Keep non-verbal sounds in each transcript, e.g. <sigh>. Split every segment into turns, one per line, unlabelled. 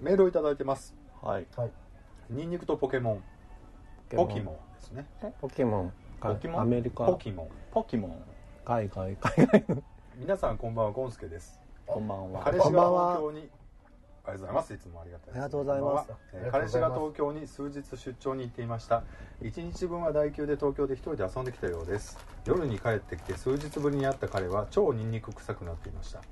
ーメールをいただいてます。
はい。
はい。
ニンニクとポケモン。ポキモンですね。
ポケモン。
ポケモン。
アメリカ。
ポキモン。
ポケモン。
海外。海外の。
皆さんこんばんはゴンスケです。
こんばんは。
彼氏が東京に。ありがとうございます。いつもありがたい
ありがとうございます。
彼氏が東京に数日出張に行っていました。1日分は代休で東京で一人で遊んできたようです。夜に帰ってきて数日ぶりに会った彼は超ニンニク臭くなっていました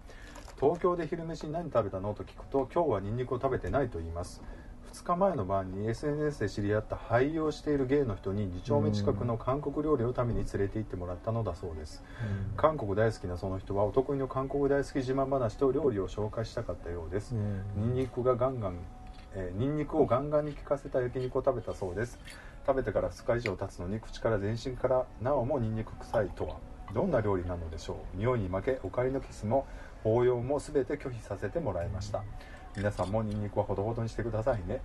東京で昼飯に何食べたの？と聞くと今日はニンニクを食べてないと言います。2日前の晩に SNS で知り合った俳優をしている芸の人に2丁目近くの韓国料理のために連れて行ってもらったのだそうです。韓国大好きなその人はお得意の韓国大好き自慢話と料理を紹介したかったようです、ニンニクがガンガン、えーニンニクをガンガンに効かせた焼肉を食べたそうです。食べてから2日以上経つのに口から全身からなおもニンニク臭いとは。どんな料理なのでしょう？匂いに負けお帰りのキスも抱擁も全て拒否させてもらいました。皆さんもニンニクはほどほどにしてくださいね。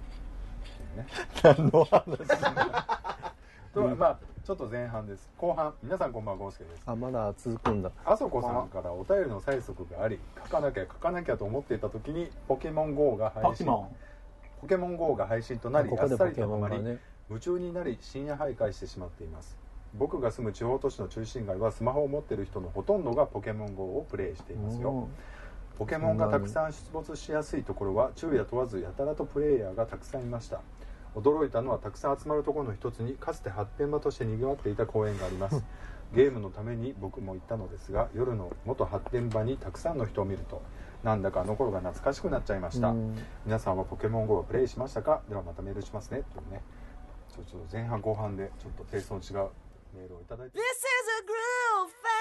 ね。
何の話？<laughs>
とまあちょっと前半です。後半皆さんこんばんはゴースケです。
あまだ続くんだ。
あそこさんからお便りの催促があり書かなきゃ書かなきゃと思っていた時にポケモン GO が配信。
ポケモ
ポケモン GO が配信となり
ここで
あっさりとハマり、夢中になり深夜徘徊してしまっています僕が住む地方都市の中心街はスマホを持っている人のほとんどがポケモン GO をプレイしていますよ。ポケモンがたくさん出没しやすいところは昼夜問わずやたらとプレイヤーがたくさんいました。驚いたのはたくさん集まるところの一つにかつて発展場として賑わっていた公園があります。<laughs> ゲームのために僕も行ったのですが夜の元発展場にたくさんの人を見るとなんだかあの頃が懐かしくなっちゃいました。
うん。
皆さんはポケモン GO をプレイしましたか？ではまたメールしますね。というね。ちょっと前半後半でちょっとテイストの違うメールをいただいて。
This is a groove thing.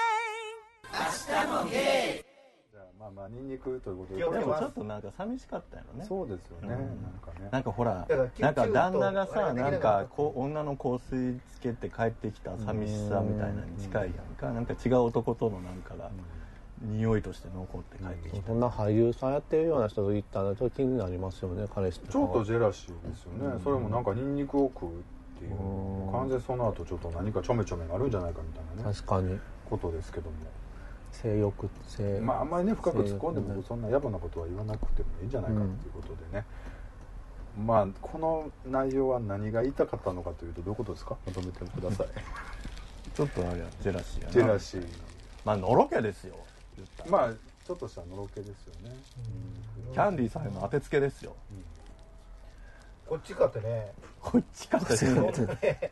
じゃあまあまあニンニクということで。
でもちょっとなんか寂しかったよね。
そうですよね、
うん。
なんかね。
なんかほらなんか旦那がさ
な
んかこう女の香水つけて帰ってきた寂しさみたいなのに近いやんか。なんか違う男とのなんかが匂いとして残って帰ってきた。
そん。な俳優さんやってるような人と行ったらちょっと気になりますよね彼氏とか
ちょっとジェラシーですよね、それもなんかニンニクを食うっていう。
うん
完全にその後ちょっと何かちょめちょめがあるんじゃないかみたいなね。
確かに。
ことですけども。
性欲性。
まああんまりね深く突っ込んでもそんな野暮なことは言わなくてもいいんじゃないかっていうことでね、まあこの内容は何が言いたかったのかというとどういうことですか？まとめてください。<laughs>
ちょっとあれやジェラシーやな。
ジェラシー。
まあのろけですよ。
まあちょっとしたのろけですよね、
キャンディーさんへの当てつけですよ
こっちかってね。
こっちかって <laughs>
ね。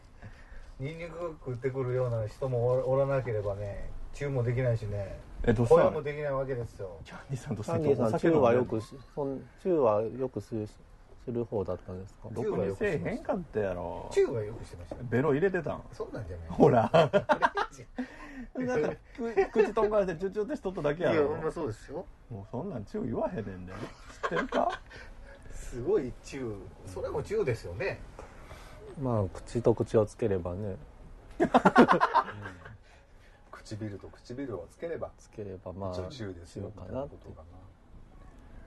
ニンニク食ってくるような人もおおらなければねチューもできないしね。
えどうした
声もできないわけですよ。
キャンディーさんと
キャンデさんチューはよくしそんチューはよくするする方だったんですか？
ろくにせえへんかったやろ。
チューはよくしてました。よ
ベロ入れてたん？
そんなんじゃない？
ほら。<laughs> なんかく口とんがらしてチュチュってしとっただけやろ。
そうですよ。
もうそんなんチュー言わへんねんで。知ってるか？
すごいチュー。それもチューですよね。
まあ口と口をつければね。<laughs>
唇と唇をつければ
つければまあ
チューですよ
かなって
ことか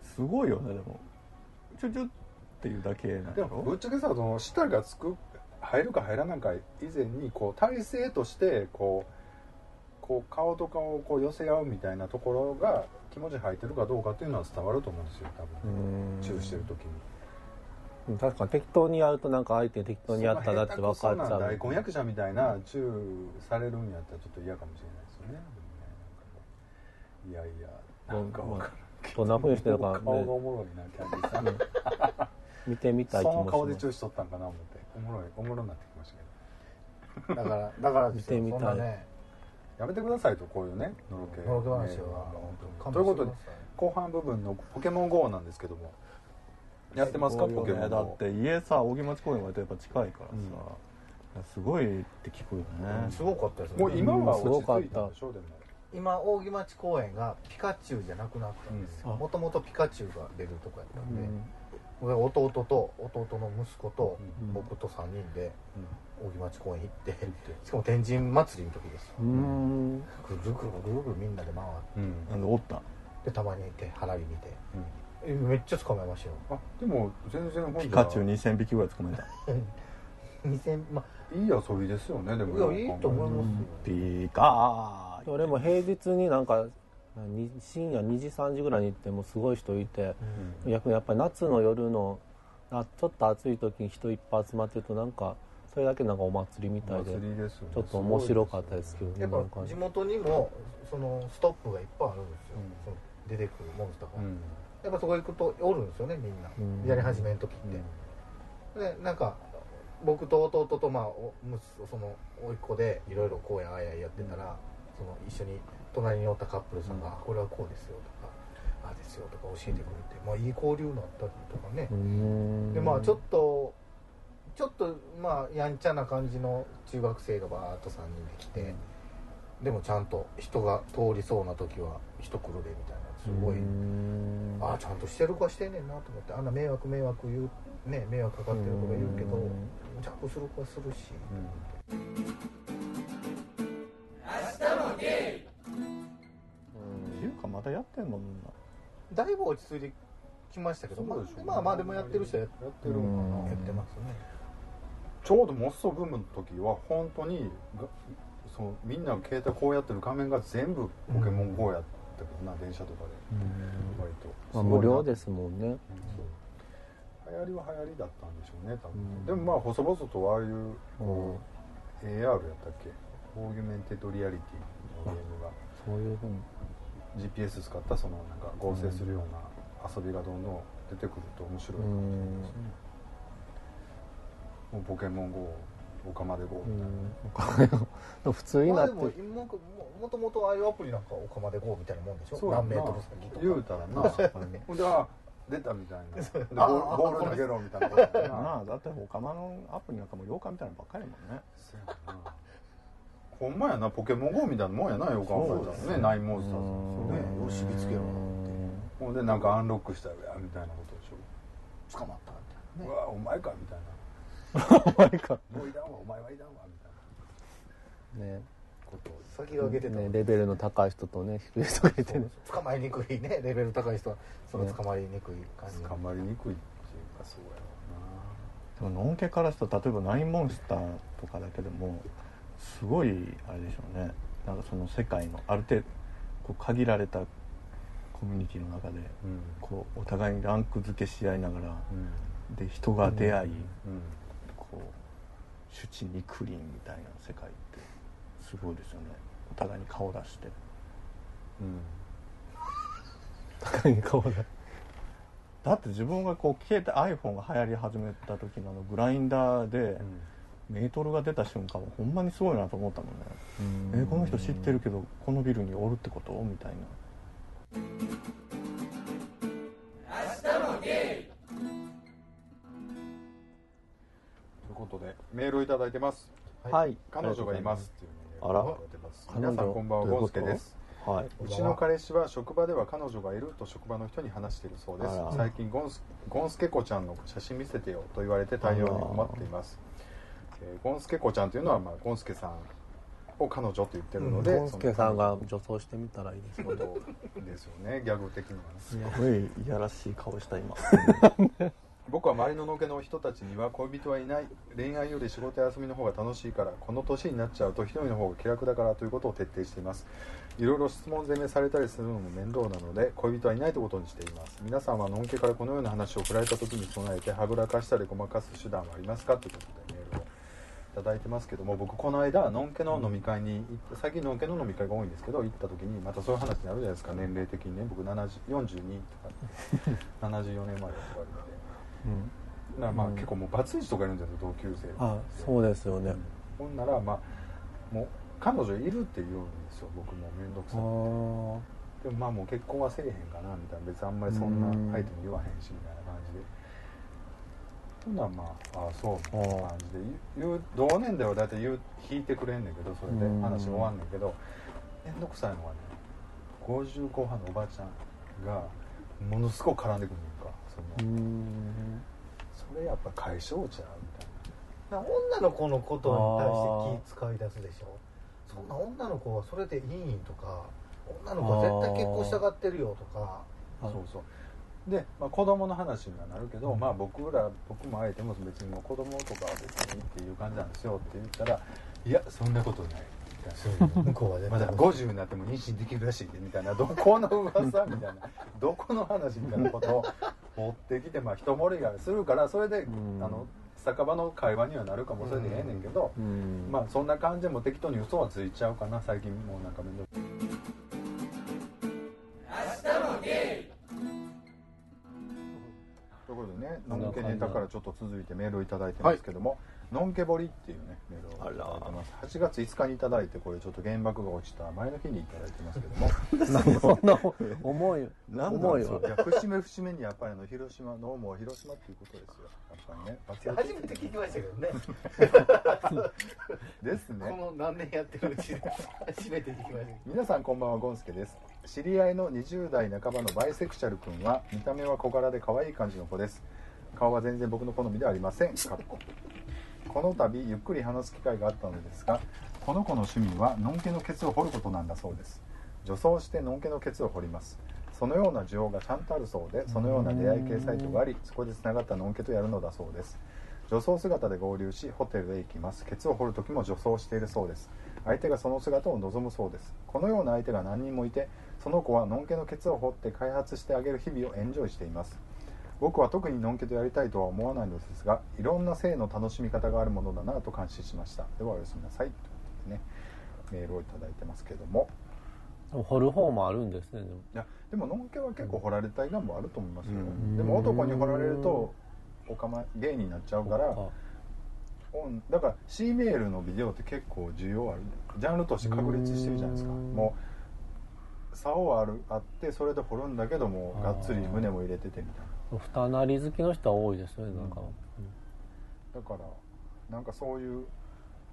すごいよねでも。チュチュっていうだけなん
なでぶっちゃけさその舌がつく入るか入らないか以前にこう体勢としてこうこう顔と顔をこう寄せ合うみたいなところが気持ち入ってるかどうかっていうのは伝わると思うんですよ多
う
分
ん。
チューしてる時に。
確かに適当にやるとなんか相手適当にやったなって分かっちゃう。
大根役者みたいなチューされるんやったらちょっと嫌かもしれないですよね。でもねなんいやいやなんかわからんけ
どんな風にしてるかね
顔がおもろいなキャンディーさん。
見てみたい
そ
気もします
の顔でチューしとったんかな思って。おもろいおもろになってきましたけど。
だからだから
見てみたい
そんなね
やめてくださいとこういうねのろけ。
のろけ話
は
はもう
ということで後半部分のポケモン GO なんですけども。やってますかポケモン
だって家さ扇町公園割とやっぱ近いからさ、すごいって聞くよね。
すごかったですよ
もう今は落ち着いたん
すごかっ
でしょでも。
今扇町公園がピカチュウじゃなくなったんですよ。
うん。
もともとピカチュウが出るとこやったんで、これ弟と弟の息子と
うん。
僕と3人で扇町公園行って <laughs> しかも天神祭りの時ですよ。
うん。
ぐるぐるぐるぐるみんなで回っ
うん。
あのおった
てたまにいて花火見て。えめっちゃ捕まえましたよ。
あでも全然
ピカチュウ2000匹ぐらい捕まえた。<laughs>
2000ま
いい遊びですよねでも
いやいいと思いますよ。
ピカー
俺も平日になんかに深夜2時3時ぐらいに行ってもすごい人いて、逆にやっぱり夏の夜のあちょっと暑い時に人いっぱい集まってるとなんかそれだけなんかお祭りみたいで
ね。
ちょっと面白かったですけどね
やっぱ地元にもそのストップがいっぱいあるんですよ、
うん。
その出てくるモンスターが、
うん。
やっぱそこ行くとおるんですよねみんな、
うん。
やり始めの時って、でなんか僕と弟とまあおその甥っ子でいろいろこうやああややってたら、その一緒に隣におったカップルさんが「
うん。
あこれはこうですよ」とか「ああですよ」とか教えてくれて、まあいい交流になったりとかね。
う、ん。
でまあちょっとちょっとまあやんちゃな感じの中学生がバーッと3人で来て、でもちゃんと人が通りそうな時は人来るでみたいなすごい、
うん。
ああちゃんとしてる子はしてんねんなと思ってあんな迷惑迷惑言うね迷惑かかってるとか言うけど
うん。
ちゃんとする子はするし、
ってかまだやってんのみんな。
だいぶ落ち着いてきましたけどまあまあまあでもやってる人はや
やってるのかな
うん。
やってますね。
ちょうどモッソブームの時は本当にがそうみんな携帯こうやってる画面が全部ポケモン GO やったけどな、電車とかで。割と、
まあ、無料ですもんね。
うん。そう。流行りは流行りだったんでしょうね多分、
うん。
でもまあ細々とああいう
うん。
こう AR やったっけ？ Augmented Reality のゲームが。
そういうふうに
GPS 使ったそのなんか合成するような遊びがどんどん出てくると面白いかもしれないですね、もうポケモン GO オカマで GO みたいな、
うん普通に
まあ
なって
でもももともとああいうアプリなんかおかまで GO みたいなもんでしょ？
そう
何メートル先とか。
言うたらな。<laughs> ほんであ出たみたいな。<laughs> でボ
あ
ー。ルボール投げろみたいなことやな
な <laughs> あだって他のアプリなんかも妖怪みたいなのばっかりやもんね。
そうやなほんまやなポケモン GO みたいなもんやなよく考えたらね。ナインモンスターズ。
うん。
ね
よし見つけろ
ほんでなんかアンロックしたらみたいなことでしょ。
捕まったみたいなね。
うわお前かみたい
お前か。
なもういらんわお前はいらんわみたいな。
ね。
ことを
先が出てた
ねレベルの高い人とね低い人がいてね。
捕まえにくいね。レベル高い人はその捕まりにくい感じ
捕まりにくいっていうかそうやろ
でものんけからすると例えばナインモンスターとかだけでもすごいあれでしょうね。なんかその世界のある程度こう限られたコミュニティの中でこうお互いにランク付けし合いながら
うん。
で人が出会い、
うん。
こう主治肉林みたいな世界ってすごいですよね。お互いに顔出して。
うん。
高い顔で <laughs>
だって自分がこう携帯 iPhone が流行り始めた時のあのグラインダーで
うん
メートルが出た瞬間はほんまにすごいなと思ったもんね。えこの人知ってるけどこのビルにおるってこと？みたいな。
ということでメールをいただいてます。
はい。
彼女がいますっていうメールをいただいてます。
あら
皆さんこんばんはゴンスケです。
はい。う
ちの彼氏は職場では彼女がいると職場の人に話しているそうです。最近ゴンスゴンスケ子ちゃんの写真見せてよと言われて対応に困っています、えーゴンスケ子ちゃんというのは、まあ、ゴンスケさんを彼女と言ってるので、
ゴンスケさんが女装してみたらいいです
そのことですよね。<laughs> ギャグ的にはね。
すごいいやらしい顔した今。<laughs>
僕は周りの農家の人たちには恋人はいない恋愛より仕事や遊びの方が楽しいからこの年になっちゃうと一人の方が気楽だからということを徹底しています。いろいろ質問攻めされたりするのも面倒なので恋人はいないということにしています。皆さんはのんけからこのような話を振られた時に備えてはぐらかしたりごまかす手段はありますか？ということでメールをいただいてますけども僕この間のんけの飲み会に行って最近のんけの飲み会が多いんですけど行った時にまたそういう話になるじゃないですか。年齢的に。ね僕70 42とか74年前だとかあるので。
うん。
だからまあ
うん
結構もうバツイチとかいるんですよ同級生。
あそうですよね。
ほんならまあもう彼女いるって言うんですよ僕も面倒く
あ
さ
ー。
いでもまあもう結婚はせえへんかなみたいな。別にあんまりそんな
うん。
相手に言わへんしみたいな感じでほんならまあああそうみたいな感じで言う同年代は大体言う引いてくれんねんけどそれで
うん。
話終わんねんけど面倒くさいのはね50後半のおばちゃんがものすごく絡んでくるのかその、
うん。
それやっぱ解消ちゃうみたいな。
な女の子のことに対して気使い出すでしょ。そんな女の子はそれでいいんとか女の子は絶対結婚したがってるよとか。
あ
そうそうで、まあ、子供の話にはなるけど、まあ僕ら僕も相手も別にもう子供とかは別にっていう感じなんですよって言ったらいやそんなことない。みたいな
向こうは絶 <laughs>
ま
対
だ50になっても妊娠できるらしいでみたいな。<laughs> どこの噂みたいな。どこの話みたいなことを持ってきてまあ一盛りがするからそれで
うん。
あの酒場の会話にはなるかもそれでええねんけど
うん。
まあそんな感じでも適当に嘘はついちゃうかな最近もうなんかめんどということでね、のんけネタからちょっと続いてメールをいただいてますけども、のんけぼりっていうね、メールをいただいてます。8月5日にいただいて、これちょっと原爆が落ちた前の日にいただいてますけども、
そんな重 <laughs> い重いわ
節目節目にやっぱりあの広島のもう広島っていうことですよ。やっぱりね、
初めて聞きましたけどね。<laughs>
ですね。
この何年やってるうちで初めて聞きましたけ
皆さんこんばんはゴンスケです。知り合いの20代半ばのバイセクシャル君は見た目は小柄で可愛い感じの子です。顔は全然僕の好みではありません。かっここの度ゆっくり話す機会があったのですがこの子の趣味はのんけのケツを掘ることなんだそうです。女装してのんけのケツを掘ります。そのような需要がちゃんとあるそうでそのような出会い系サイトがありそこでつながったのんけとやるのだそうです。女装姿で合流しホテルへ行きます。ケツを掘る時も女装しているそうです。相手がその姿を望むそうです。このような相手が何人もいてその子はのんけのケツを掘って開発してあげる日々をエンジョイしています僕は特にのんけとやりたいとは思わないのですがいろんな性の楽しみ方があるものだなと感心しました。ではおやすみなさい。ということでねメールをいただいてますけども。
掘る方もあるんですねでも。
いやでものんけは結構掘られたい願望あると思いますよ、
うん。
でも男に掘られるとおかまゲイになっちゃうからだから C メールのビデオって結構需要ある。ジャンルとして確立してるじゃないですか。
うん。
もう竿あるあってそれで掘るんだけどもがっつり胸も入れててみたい
二なり好きの人は多いですよねなんか、
なだからなんかそういう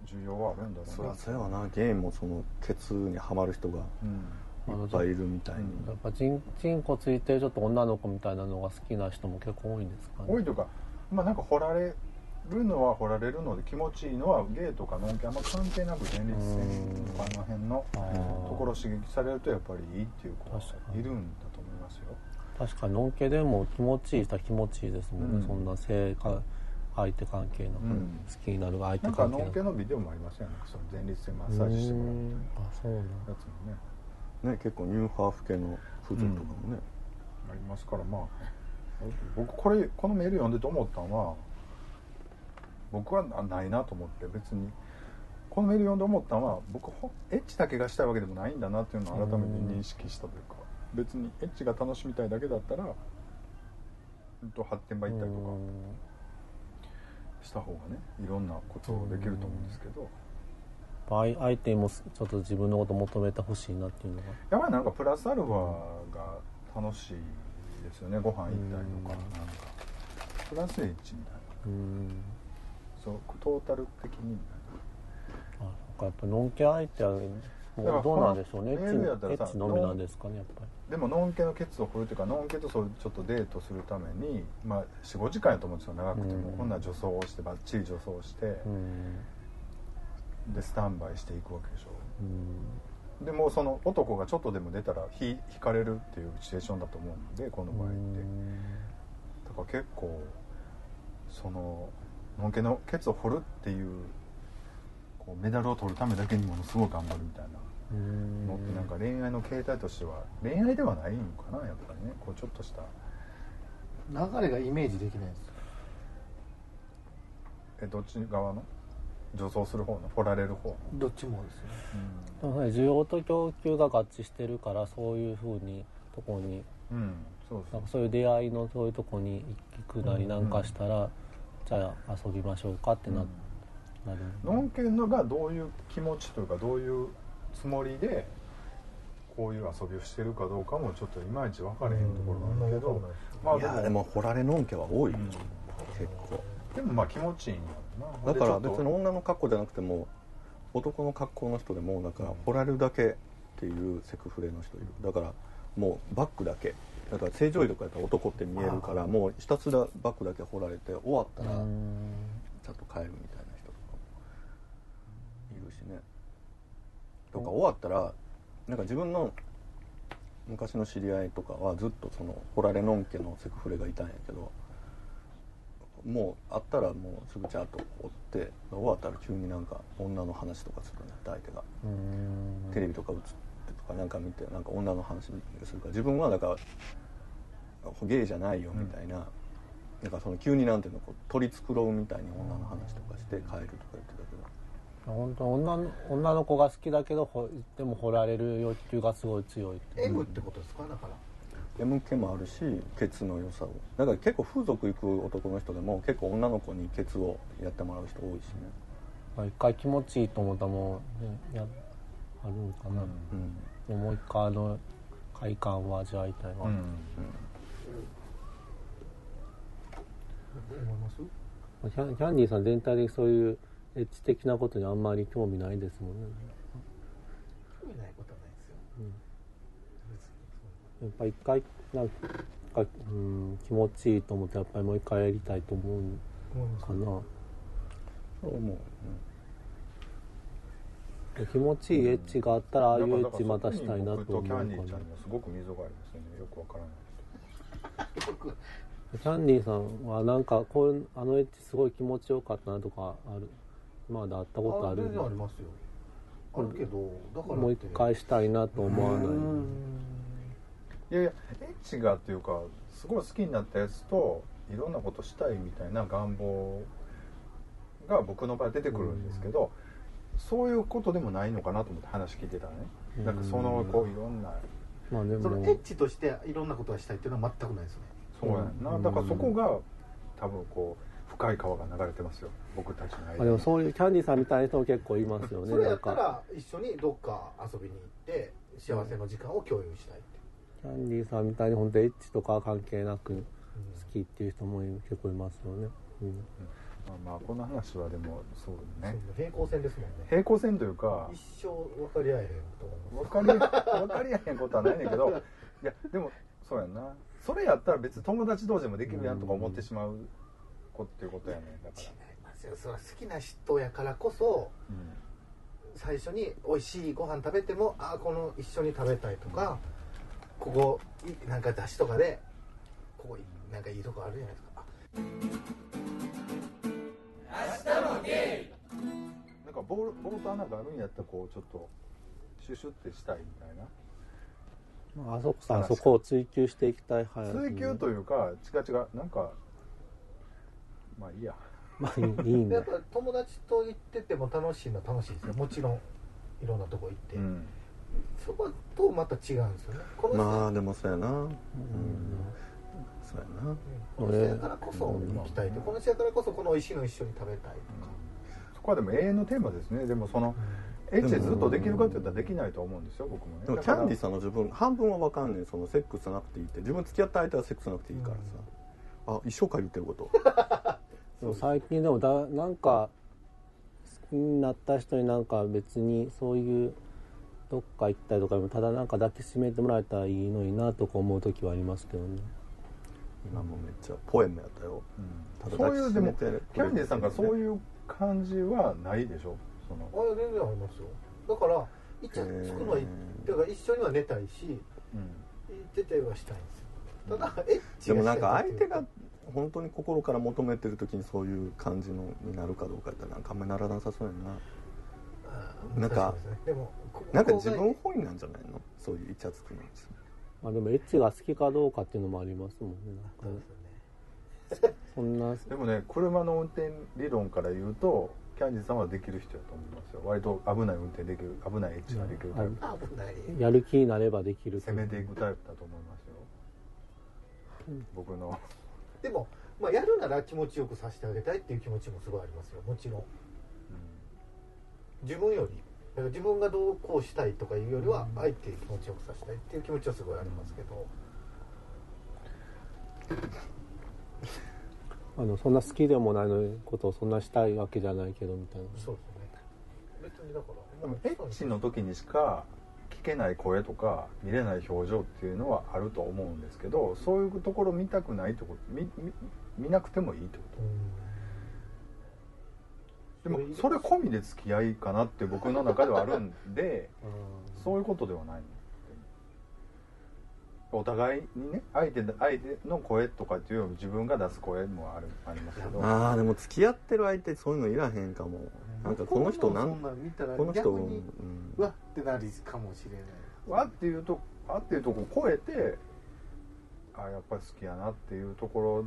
需要はあるんだろうな。
そりゃそうやわな。ゲームもそのケツにはまる人が
うん。
いっぱいいるみたいに、
うん。
やっぱチンチンコついてるちょっと女の子みたいなのが好きな人も結構多いんですかね。
多いというかまあなんか掘られるのは掘られるので気持ちいいのはゲイとかノンケあんま関係なく前立腺とかあの辺のところ刺激されるとやっぱりいいっていう子は
確かに。
いるん
確かにのんけでも気持ちいい人は気持ちいいですもんね、
うん。
そんな性か相手関係なく、
うん
好きになる相手関係なく
ノンケのビデオもありますよね。その前立腺マッサージしてもらう
うーんあそうなん
やつもね
ね結構ニューハーフ系の婦人とかもね、
ありますからまあ。僕これこのメール読んでて思ったのは僕はなないなと思って別に。このメール読んで思ったのは僕ほエッチだけがしたいわけでもないんだなっていうのを改めて認識したというか別にエッチが楽しみたいだけだったら、うん、と発展場行ったりとかした方がねいろんなことをできると思うんですけど。
相相手にもちょっと自分のこと求めてほしいなっていうのが。
やっぱりなんかプラスアルファが楽しいですよねご飯行ったりとか。なんかプラスエッチみたいな。
うん。
そうトータル的にみたいな。
あそっかやっぱのんけ相手は
だか
どうなんでしょうね。エッチのみなんですかねやっぱ
でもノンケのケツを振るというかノンケとそうちょっとデートするために、まあ、45時間やと思うんですよ。長くても、
うん。
こんな女装をしてバッチリ女装して、
りうん。
でスタンバイしていくわけでしょ。
うん。
でもうその男がちょっとでも出たら引引かれるっていうシチュエーションだと思うんでこの場合って。だから結構そのノンケのケツを掘るっていうこうメダルを取るためだけにものすごく頑張るみたいな
うん
のってなんか恋愛の形態としては恋愛ではないのかなやっぱりね。こうちょっとした。
ど流れがイメージできないんです。よ
えどっち側の？女装する方の？掘られる方の、
どっちもですよね。
でもね需要と供給が合致してるからそういうふうにとこに。
うん、うん、そうそうん
なかそういう出会いのそういうとこに行くなりなんかしたら、じゃあ遊びましょうかってな,、なる
ノンケのがどういう気持ちというかどういうつもりでこういう遊びをしてるかどうかもちょっといまいち分かれへんところなんだけど、まあ
いやでも掘られのんけは多いよ、
うん。
結構。
でもまあ気持ちいいんやろな。
だから別に女の格好じゃなくても男の格好の人でもだから掘られるだけっていうセクフレの人いる。だからもうバックだけ。だから正常位とかやったら男って見えるからもうひたすらバックだけ掘られて終わったら
うん。
ちゃんと帰るみたいなね。とか終わったらなんか自分の昔の知り合いとかはずっとその掘られのんけのセクフレがいたんやけどもう会ったらもうすぐちゃんと追って終わったら急になんか女の話とかするね相手が。
うん。
テレビとか映ってとかなんか見てなんか女の話するから自分はだからゲイじゃないよみたいな、なんかその急になんていうのこう取り繕うみたいに女の話とかして帰るとか言ってたけど
本当女の女の子が好きだけどほでも惚られる欲求がすごい強いって
M ってことですか？だから。
眠気もあるしケツの良さを。だから結構風俗行く男の人でも結構女の子にケツをやってもらう人多いしね。
まあ一回気持ちいいと思ったらもう、ね、やあるんかな、
うん
でももう一回あの快感を味わいたいわ、
うん。
どう思います
キャンキャンディーさん全体的にそういうエッチ的なことにあんまり興味ないですもんね。
興味ないことはないですよ。
やっぱ一回なんか、うん、気持ちいいと思ってやっぱりもう一回やりたいと思うかな。
そう思う、
気持ちいいエッチがあったらああいうエッチまた
だ
したいなと思うかな
僕とキャンディーちゃんにはすごく溝がありますね。よくわからない
キャンディーさんはなんかこうあのエッチすごい気持ちよかったなとかある？今まで会ったことある。
全然ありますよ。あるけどだから
もう一回したいなと思わない。
いやいやエッチがっていうかすごい好きになったやつといろんなことしたいみたいな願望が僕の場合出てくるんですけど、そういうことでもないのかなと思って話聞いてたらね、なんかそのこういろんな。
まあでも。
そのエッチとしていろんなことがしたいっていうのは全くないですね。
そうやんな、
うん。
だからそこが多分こう深い川が流れてますよ。僕たちの間に。
あでもそういうキャンディーさんみたいな人も結構いますよね。
それや
なんか
ったら一緒にどっか遊びに行って幸せの時間を共有したいって。
キャンディーさんみたいに本当エッチとかは関係なく好きっていう人も結構いますよね、うん。
まあまあこの話はでもそうね。
平行線ですもんね。
平行線というか
一生分かり合えへんと思います。
分かり <laughs> 分かり合えへんことはないねんけどいやでもそうやんな。それやったら別に友達同士でもできるやんとか思ってしまうこっていうことやねんだか
違いますよ。それは好きな人やからこそ
ら、
最初に美味しいご飯食べてもあこの一緒に食べたいとか、ここいなんか出汁とかでここいなんかいいとこあるじゃないですか。あ。
なんかボールボールと穴があるんやったらこうちょっとシュシュってしたいみたいな。
まああそこさんそこを追求していきたい派や
追求というか違う違うなんかまあいいや。
まあいいいいんだ。
でやっぱ友達と行ってても楽しいのは楽しいですよ。もちろんいろんなとこ行って、
うん。
そことまた違うんですよね。この人,、
まあでもそうやな。うん。そうやな。
この人やからこそ行きたいって、この人やからこそこの美味しいの一緒に食べたいとか、
そこはでも永遠のテーマですね。でもそのエッチずっとできるかって言ったらできないと思うんですよ僕もね。
でもキャンディーさんの自分半分は分かんねんそのセックスなくていいって。自分付き合った相手はセックスなくていいからさ、あ一生回言ってること <laughs>
でも最近でもだなんか好きになった人になんか別にそういうどっか行ったりとかでもただなんか抱きしめてもらえたらいいのになとか思う時はありますけどね。
今もめっちゃポエムやったよ。ただ
そういうでもキャンディーさんがそういう感じはないでしょ？その。
あいや全然ありますよ。だから一着つくのはだから一緒には寝たいし
うん。
行ってたりはしたいんですよ。ただエッチ
でもなんか相手が本当に心から求めてる時にそういう感じのになるかどうかってなんかあんまりならなさそうやんななんか
でもこ
なんか自分本位なんじゃないの？そういうイチャつくの
まあでもエッチが好きかどうかっていうのもありますもんね。
そ
かそんな。
でもね車の運転理論から言うとキャンディーさんはできる人やと思いますよ。割と危ない運転できる危ないエッチができるタイプ、
危ない。
やる気になればできる。
攻めていくタイプだと思いますよ、僕の
でも、まあ、やるなら気持ちよくさせてあげたいっていう気持ちもすごいありますよ。もちろん。自分より。だから自分がどうこうしたいとかいうよりは相手に気持ちよくさせたいっていう気持ちはすごいありますけど、<laughs>
あのそんな好きでもないのにことをそんなしたいわけじゃないけどみたいな。
そうですね。別にだから。
でもエッチの時にしか聞けない声とか見れない表情っていうのはあると思うんですけどそういうところ見たくないってこと見なくてもいいってこと。でもそれ込みで付き合いかなって僕の中ではあるんでそういうことではないのお互いにね相手相手の声とかっていうよりも自分が出す声もあるありますけど。
ああでも付き合ってる相手そういうのいらへんかも。なんかこの人なん
そんなん見たら
この人うん。
わってなるかもしれない。
わっていうとあっていうとこ超えてあやっぱり好きやなっていうとこ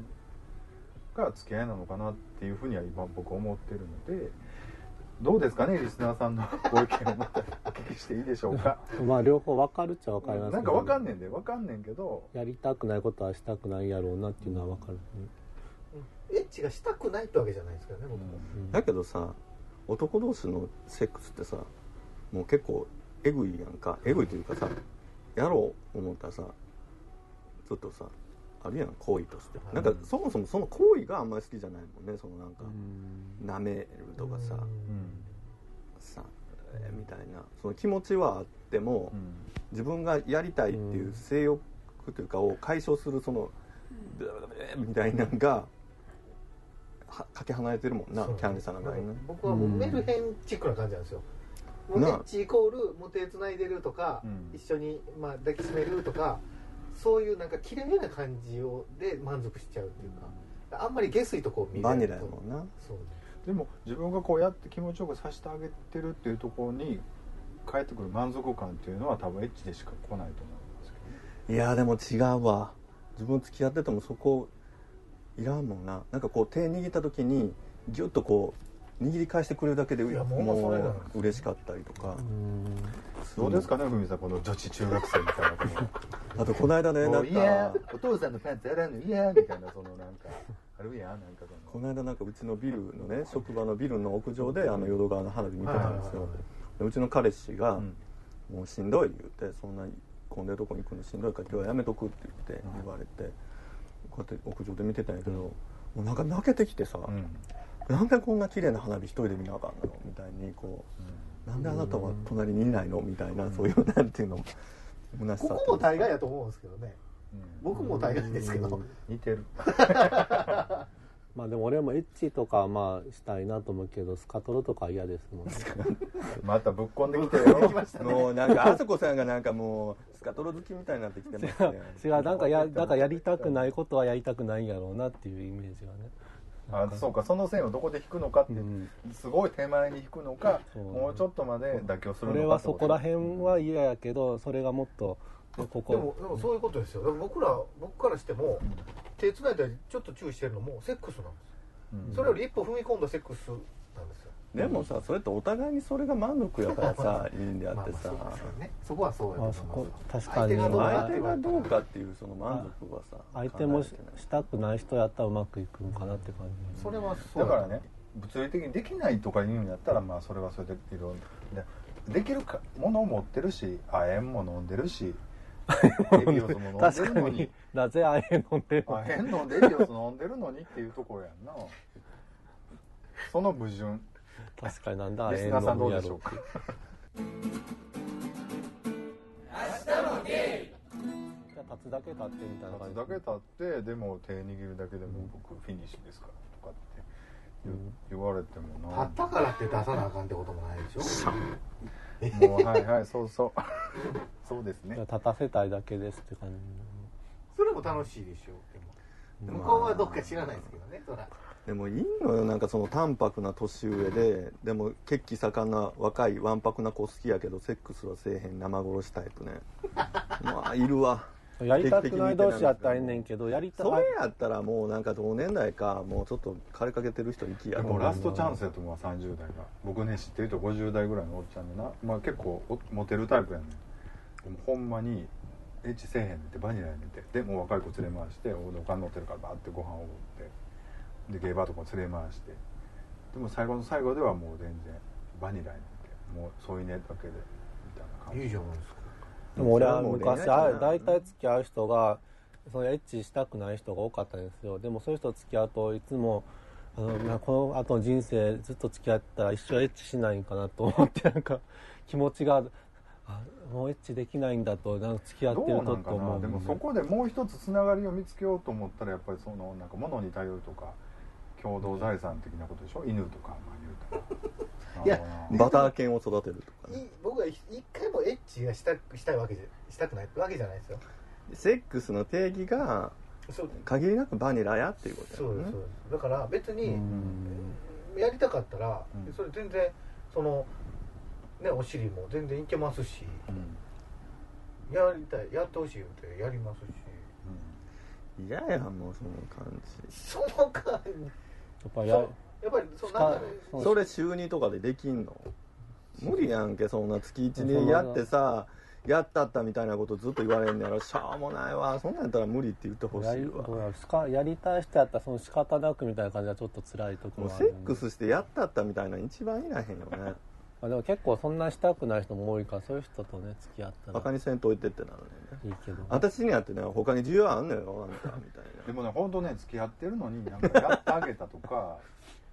ろが付き合いなのかなっていうふうには今僕思ってるのでどうですかねリスナーさんのご意見を。またきしていいでしょうか？<laughs>
まあ両方分かるっちゃ分かります
なんかわかんねんでわかんねんけど。
やりたくないことはしたくないやろうなっていうのは分かる、
エッチがしたくないってわけじゃないですけどね僕も、
うん。
だけどさ男同士のセックスってさもう結構エグいやんか。エグいというかさやろう思ったらさちょっとさあるやん行為として。
はい。
なんかそもそもその行為があんまり好きじゃないもんね。そのなんか
うん。
舐めるとかさ。
うん。
さえーみたいなその気持ちはあっても自分がやりたいっていう性欲というかを解消するそのブーみたいなのがはかけ離れてるもんなキャンディーさんの場合ね。
僕はもうメルヘンチックな感じなんですよ、もうエ
なあ
ッチイコールもう手つないでるとか、
うん。
一緒に、まあ、抱きしめるとかそういうなんか綺麗な感じをで満足しちゃうっていうかあんまり下水とこう見
バニ
る
ラやもんな。
そう
でも自分がこうやって気持ちよくさせてあげてるっていうところに返ってくる満足感っていうのは多分エッチでしか来ないと思うんですけどね。
いやでも違うわ。自分付き合っててもそこいらんもんな。なんかこう手握った時にギュッとこう握り返してくれるだけで
いやもう
嬉しかったりとか。
うん。
どうですかねふみさんこの女子中学生みたいなこ <laughs>
あとこの間ね
の
なん
もういや
か
お父さんのパンツ洗うのいやみたいなそのなんかあるやんなんかそ
こ
の
の間なんかうちのビルのね職場のビルの屋上であの淀川の花火見てたんですよ。でうちの彼氏が
うん「
もうしんどい」言って「そんな混んでるとこに行くのしんどいから今日はやめとく」って言って言われてこうやって屋上で見てたんやけどもうなんか泣けてきてさ
うん。
なんでこんな綺麗な花火一人で見なあかんのみたいにこうなんであなたは隣にいないのみたいなそういうなんていうの虚しさ
ここも大概やと思うんですけどね。
うん
僕も大概ですけど。
似てる。<laughs>
まあでも俺もエッチとかはまあしたいなと思うけどスカトロとかは嫌ですもんね。<laughs>
またぶっこんできてるよ。<laughs>
もうなんかあそこさんがなんかもうスカトロ好きみたいになってきてますね。
違うなんかやだからやりたくないことはやりたくないんやろうなっていうイメージがね。
あそうかその線をどこで引くのかって
うん。
すごい手前に引くのか
そう。
もうちょっとまで妥協するのか
俺はそこら辺は嫌やけどそれがもっとこ
で
こ
もでもそういうことですよ。でも僕ら僕からしても手つないだりちょっと注意してるのもセックスなんですよ。
うん。
それより一歩踏み込んだセックスなんですよ。
でもさそれってお互いにそれが満足やからさいいんであってさ。
まあまあそうですよね。そこはそうやと思います。
あそこ確かに。
相手がどう
相
か
手がどうかっていうその満足はさ
相手もしたくない人やったらうまくいくんかなって感じ。
それはそう
だからね物理的にできないとか言うんやったらまあそれはそれでいろいろ。でできるかものを持ってるし亜鉛も飲んでるし
確かに
るのに。
なぜあえ飲んでるの？
亜鉛飲んでエビオス飲んでるのにっていうところやんな。その矛盾。
確かになんだあえ
リスナーさん
飲むやろ
どうでしょうか？
じゃあ立つだけ立ってみたいな感じ。
だけ立ってでも手握るだけでも僕フィニッシュですから言,、言われてもな。
立ったからって出さなあかんってこともないでしょ？
もうはいはいそうそう。<laughs> そうですね。
立たせたいだけですって感じ
それも楽しいでしょでも。向こうはどっか知らないですけどねそら。
でもいいのよなんかその淡白な年上ででも血気盛んな若いわんぱくな子好きやけどセックスはせえへん生殺しタイプね。<laughs> まあいるわ
やりたくない同士やったらええねんけどやりた
それやったらもうなんか同年代かもうちょっと枯れかけてる人行きや
で
ろ
もラストチャンスやと思うわ30代が。僕ね知ってる人50代ぐらいのおっちゃんでな、まあ、結構おモテるタイプやねん。でもほんまにエッチせえへんねんってバニラやねんて。でもう若い子連れ回してお金乗ってるからバーってご飯をおごって。でゲーバーとかも連れ回して。でも最後の最後ではもう全然バニラやねんて。もう添い寝だけでみたいな感じ。
いいじゃないですか
でも俺は昔大体付き合う人がそのエッチしたくない人が多かったんですよ。でもそういう人と付き合うといつもあのなこの後の人生ずっと付き合ったら一生エッチしないんかなと思ってなんか気持ちがあもうエッチできないんだとなんか付き合ってるとと思う。
なでもそこでもう一つつながりを見つけようと思ったらやっぱりそのなんか物に頼るとか共同財産的なことでしょ？犬とかまあ言うたら
いや
バター犬を育てるとかね。
い僕は一回もエッチがしたしたいわけじゃしたくないわけじゃないですよ。
セックスの定義が
そう。
限りなくバニラやっていうことやね。
そうですそう。ですだから別
う
に
ん。
やりたかったら、
うん。
それ全然そのねお尻も全然いけますし
うん。
やりたいやってほしい言うてやりますし。
嫌やもうその感
その感じ。
やっぱりや
やっぱりそのなんかね
そ
それ週2とかでできんの？無理やんけそんな月1でやってさやったったみたいなことずっと言われんねやろ。しょうもないわ。そんなんやったら無理って言ってほしいわ。
やろしかやりたい人やったらその仕方なくみたいな感じはちょっと辛いところはある。
もうセックスしてやったったみたいなの一番いらへんよね。
まあでも結構そんなしたくない人も多いからそういう人とね付き合ったら。
バカにせんといてってなるね。
いいけど。
私にやってね他に需要あんのよあんたみたいな。
でもね本当ね付き合ってるのになんかやってあげたとか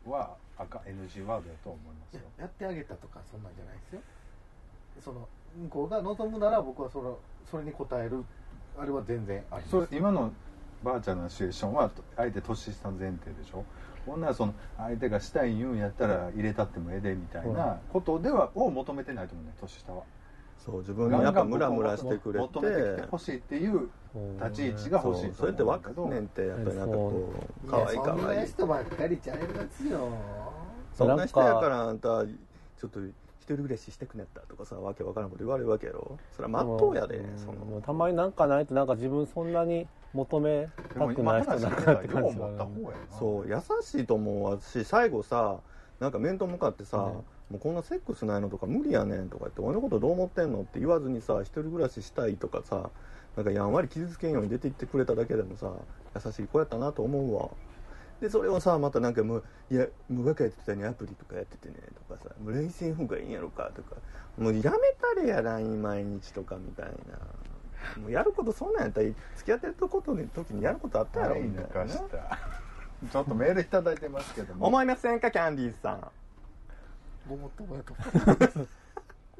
は赤 NG ワードやと思いますよ。
やってあげたとかそんなんじゃないですよ。その向こうが望むなら僕はそのそれに応えるあれは全然あります。
それ今のバーチャルなシチュエーションは相手年下前提でしょ。ほんならその相手がしたい言うんやったら入れたってもええでみたいなことではを求めてないと思うね年下は
そう自分にやっぱムラムラしてくれて。
求めてきてほしいっていう立ち位置が欲しいと
そうそれって
思うんだけど。
分かんねんってやっぱりなんかこう可愛い可
そん
愛
ない人ばっかりちゃいますよ。
そんな人やからあんたちょっと一人暮らししてくねったとかさわけわからんこと言われるわけやろ。それはまっとうやで
うん。
その。
たまになんかないとなんか自分そんなに求めたくない人なんかって感じ
そう優しいと思うし最後さなんか面と向かってさ、もうこんなセックスないのとか無理やねんとか言って俺のことどう思ってんの？って言わずにさ一人暮らししたいとかさなんかやんわり傷つけんように出て行ってくれただけでもさ優しい子やったなと思うわ。でそれをさまたなんかもういやもう若い時にアプリとかやっててねとかさもうせん方がいいんやろかとかもうやめたれや LINE 毎日とかみたいな。もうやることそんなんやったら付き合ってることに時にやることあったやろ
はい
みたいな。
抜かしたちょっとメールいただいてますけども。<laughs>
思いませんかキャンディーズさん
ごもっともやと。<laughs>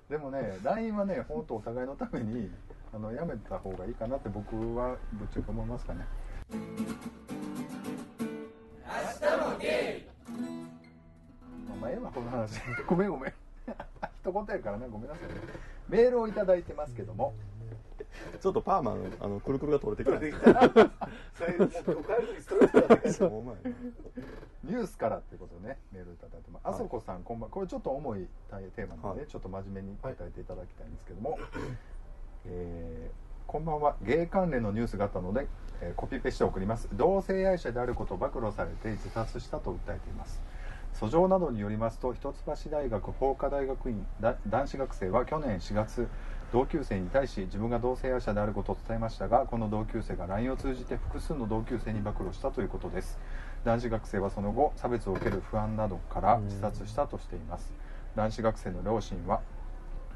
でもね LINE はね本当お互いのためにあのやめた方がいいかなって僕はぶっちゃけ思いますかね。明日もゲイ。まあええわこの話。ごめんごめん。一言やからねごめんなさいね。メールをいただいてますけども。
ちょっとパーマのあのくるくるが取れてきた。
それ <laughs> もう今日帰る時ストレートだったから。
お前
ニュースからってことでねメールいただいてます、
はい。
あそこさんこんばんこれちょっと重いテーマなんで、
はい。
ちょっと真面目に答えていただきたいんですけども、えーこんばんは。ゲイ関連のニュースがあったので、えーコピペして送ります。同性愛者であることを暴露されて自殺したと訴えています。訴状などによりますと一橋大学法科大学院だ男子学生は去年4月同級生に対し自分が同性愛者であることを伝えましたがこの同級生が LINE を通じて複数の同級生に暴露したということです男子学生はその後差別を受ける不安などから自殺したとしています。男子学生の両親は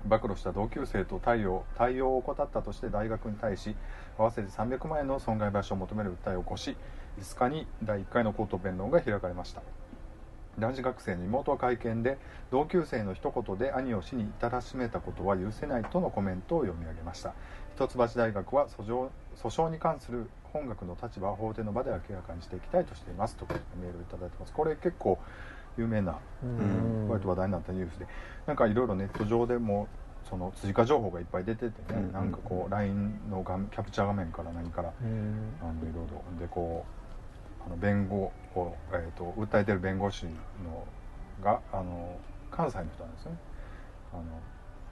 暴露した同級生と対応対応を怠ったとして大学に対し合わせて300万円の損害賠償を求める訴えを起こし5日に第1回の口頭弁論が開かれました。男子学生の妹は会見で同級生の一言で兄を死に至らしめたことは許せないとのコメントを読み上げました。一橋大学は訴状訴訟に関する本学の立場は法廷の場で明らかにしていきたいとしていますとメールをいただいてます。これ結構有名な
うん。
割と話題になったニュースで。なんかいろいろネット上でもその追加情報がいっぱい出ててね、
うん。
なんかこう LINE の画面キャプチャー画面から何から
うん。
あのいろいろ。でこうあの弁護を、えー、と訴えてる弁護士のがあの関西の人なんですよね。あの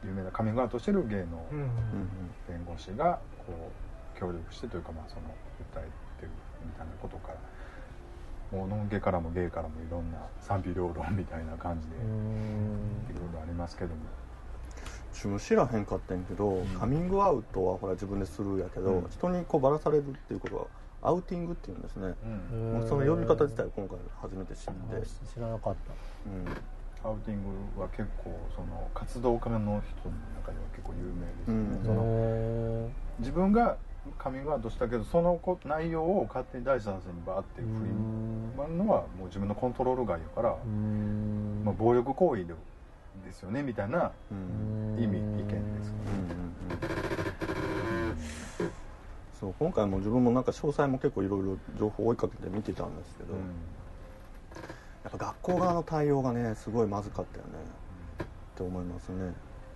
有名なカミングアウトしてる芸の
うん
うん
弁護士がこう協力してというかまあその訴えてるみたいなことからもうノンゲからもゲイからもいろんな賛否両論みたいな感じでいろいろありますけども。
自分知らへんかったんやけど、
ん。
カミングアウトはほら自分でするやけど、
うん。
人にこうばらされるっていうことはアウティングっていうんですね、
うん。
もうその呼び方自体今回初めて知って、
知らなかった。
うん。
アウティングは結構その活動家の人の中では結構有名ですよね、
うん。
その
へ
自分がカミングアウトしたけどそのこ内容を勝手に第三者にバーって
ー
振り回るのはもう自分のコントロール外やから、
うん。
まあ、暴力行為でですよねみたいな
うん。
意味意見です
うんうん。うん。そう今回も自分もなんか詳細も結構いろいろ情報追いかけて見てたんですけど、やっぱ学校側の対応がねすごいまずかったよね。って思いますね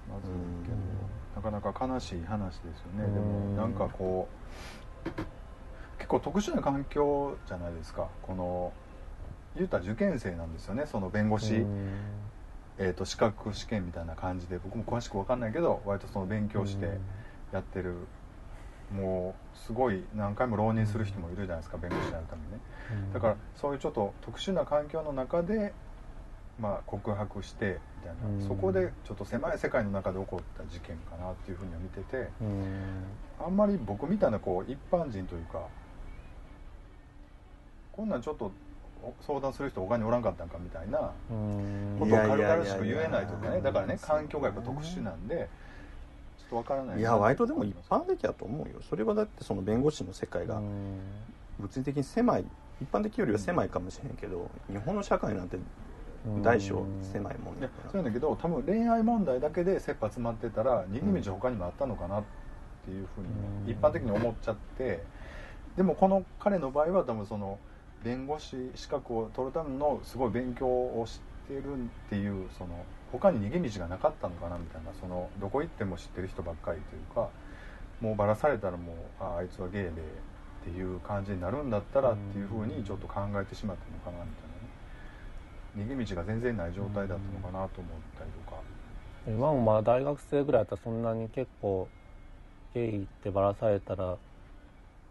まずいけど、なかなか悲しい話ですよね、でもなんかこう結構特殊な環境じゃないですか。この言うたら受験生なんですよね。その弁護士、えー、と資格試験みたいな感じで。僕も詳しく分かんないけど割とその勉強してやってる。もうすごい何回も浪人する人もいるじゃないですか。弁護士になるためにね。だからそういうちょっと特殊な環境の中でまあ告白してみたいな。そこでちょっと狭い世界の中で起こった事件かなっていうふうには見ててあんまり僕みたいなこう一般人というかこんなんちょっと相談する人他におらんかったんかみたいなことを軽々しく言えないとかね。だからね環境がやっぱ特殊なんでちょっとわからない
いや割とでも一般的だと思うよ。それはだってその弁護士の世界が物理的に狭い一般的よりは狭いかもしれんけど日本の社会なんて大小狭いもん
だから。そうやんだけど多分恋愛問題だけで切羽詰まってたら逃げ道他にもあったのかなっていうふうに一般的に思っちゃって。でもこの彼の場合は多分その弁護士資格を取るためのすごい勉強をしてるっていうその他に逃げ道がなかったのかなみたいなそのどこ行っても知ってる人ばっかりというかもうバラされたらもうああいつはゲイでっていう感じになるんだったらっていうふうにちょっと考えてしまったのかなみたいな。ね逃げ道が全然ない状態だったのかなと思ったりとか。
今もまあ大学生ぐらいだったらそんなに結構ゲイってばらされたら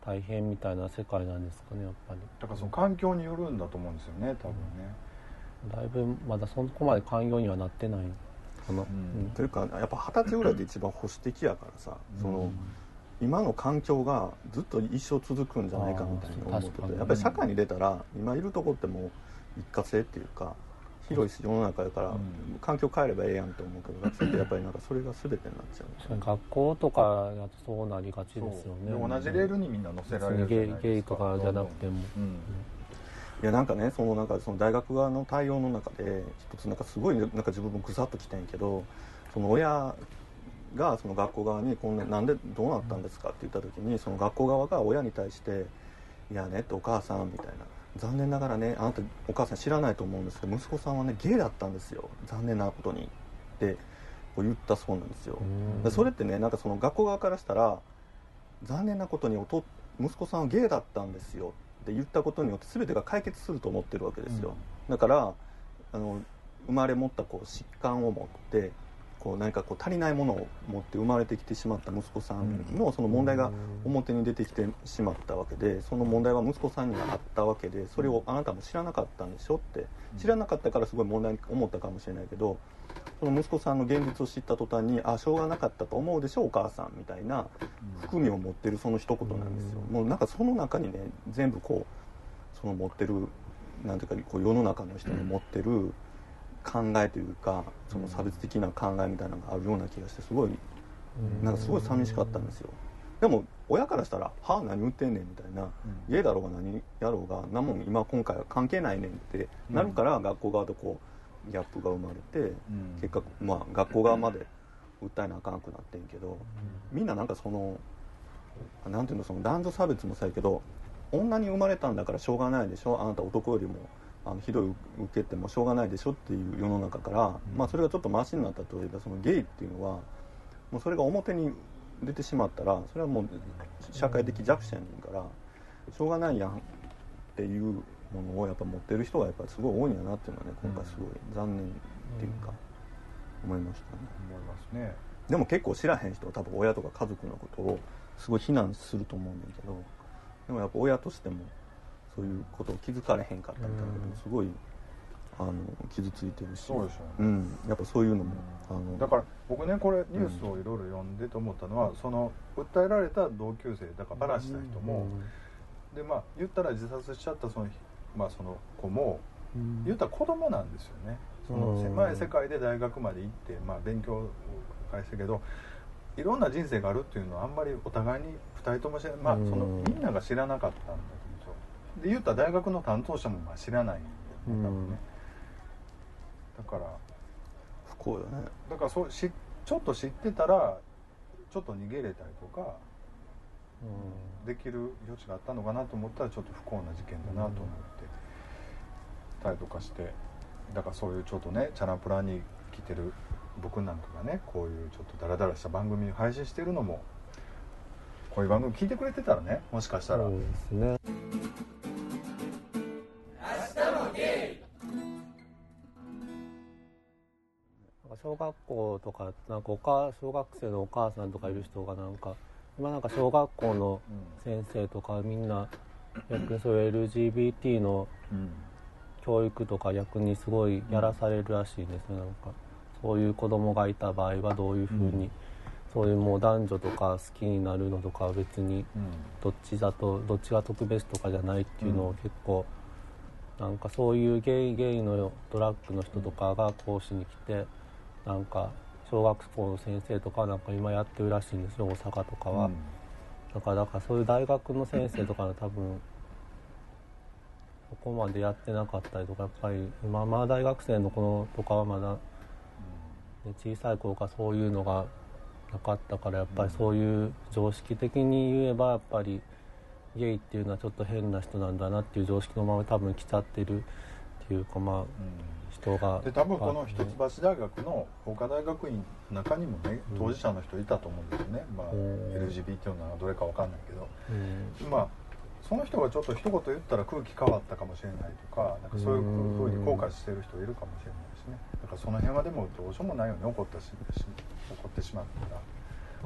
大変みたいな世界なんですかねやっぱり。
だからその環境によるんだと思うんですよね多分ね、
だいぶまだそこまで寛容にはなってない。かな、
うん。
というかやっぱ二十歳ぐらいで一番保守的やからさ、その今の環境がずっと一生続くんじゃないかみたいに思っててやっぱり社会に出たら今いるとこってもう一過性っていうか広い世の中やから
うん。
環境変えればええやんと思うけど学生ってやっぱりなんかそれが <laughs> 全てになっちゃう。
確かに学校とかだとそうなりがちですよね。
同じレールにみんな乗せられるじゃ
ゲイ
ないですか。
ゲイとかじゃなくても。
うん。
いやなんかねそのなんかその大学側の対応の中で一つなんかすごいなんか自分もぐさっときたんやけどその親がその学校側にこんな「なんでどうなったんですか?」って言った時にその学校側が親に対して「いやね」ってお母さんみたいな「残念ながらねあなたお母さん知らないと思うんですけど息子さんはねゲイだったんですよ。残念なことに」ってこう言ったそうなんですよ。それってねなんかその学校側からしたら残念なことに息子さんはゲイだったんですよって言ったことによって全てが解決すると思ってるわけですよ、だからあの生まれ持ったこう疾患を持ってこう何かこう足りないものを持って生まれてきてしまった息子さんのその問題が表に出てきてしまったわけでその問題は息子さんにはあったわけでそれをあなたも知らなかったんでしょって。知らなかったからすごい問題に思ったかもしれないけどその息子さんの現実を知った途端にあしょうがなかったと思うでしょお母さんみたいな含みを持ってるその一言なんですよ。もうなんかその中にね全部こうその持ってるなんていうかこう世の中の人の持ってる考えというかその差別的な考えみたいなのがあるような気がしてすごいなんかすごい寂しかったんですよ。でも親からしたら「はあ何言ってんねん」みたいな「ゲイだろうが何やろうが何も今今回は関係ないねん」ってなるから学校側とこうギャップが生まれて
うん。
結果まあ学校側まで訴えなあかんくなってんけどみんななんかそのなんていうのその男女差別もそうやけど女に生まれたんだからしょうがないでしょ？あなた男よりもあのひどい受けてもしょうがないでしょっていう世の中から、まあ、それがちょっとマシになったといえばそのゲイっていうのはもうそれが表に出てしまったらそれはもう社会的弱者やねんからしょうがないやんっていうものをやっぱ持ってる人がやっぱりすごい多いんやなっていうのはね今回すごい残念っていうか思いましたね。
思いますね。
でも結構知らへん人は多分親とか家族のことをすごい非難すると思うんだけどでもやっぱ親としてもそういうことを気づかれへんかったみたいなこともすごいあの傷ついてるし。
そうでしょうね。
うん、やっぱそういうのも、あの。
だから僕ねこれニュースをいろいろ読んでと思ったのは、その訴えられた同級生だからバラした人も、でまあ言ったら自殺しちゃったその,、まあ、その子も言ったら子供なんですよね。その
うん。
狭い世界で大学まで行って、まあ、勉強を返したけどいろんな人生があるっていうのはあんまりお互いに2人とも知らまあ
うん。
そのみんなが知らなかったんだで言ったら大学の担当者もまあ知らないんだよね多分ね。だから
不幸よね。
だからそうしちょっと知ってたらちょっと逃げれたりとかできる余地があったのかなと思ったらちょっと不幸な事件だなと思ってたりとかしてだからそういうちょっとねチャランプラに来てる僕なんかがねこういうちょっとダラダラした番組を配信してるのもこういう番組聞いてくれてたらねもしかしたら、
そうですねか小学校とかなんかお母小学生のお母さんとかいる人がなんか今なんか小学校の先生とかみんな逆にそういう LGBT の
うん
教育とか逆にすごいやらされるらしいんですよなんかそういう子供がいた場合はどういうふうに、
うん。
そういうもう男女とか好きになるのとかは別に
うん。
どっちだとどっちが特別とかじゃないっていうの
うん。
を結構、なんかそういうゲイゲイのドラッグの人とかが講師に来てなんか小学校の先生とかはなんか今やってるらしいんですよ大阪とかは、だからだからそういう大学の先生とかは多分そこまでやってなかったりとかやっぱり今まあ大学生の子とかはまだ、ね、小さい頃からそういうのがなかったからやっぱりそういう常識的に言えばやっぱりゲイっていうのはちょっと変な人なんだなっていう常識のまま多分来ちゃってるっていうかまあ人が。
で多分この一橋大学の法科大学院の中にもね当事者の人いたと思うんですよね、まあ、
うん。
LGBT のはどれかわかんないけど。
うん。
まあその人がちょっと一言言ったら空気変わったかもしれないとかなんかそういうふうに後悔してる人いるかもしれないしね。だからその辺はでもどうしようもないように怒ったしし怒ってしまったら、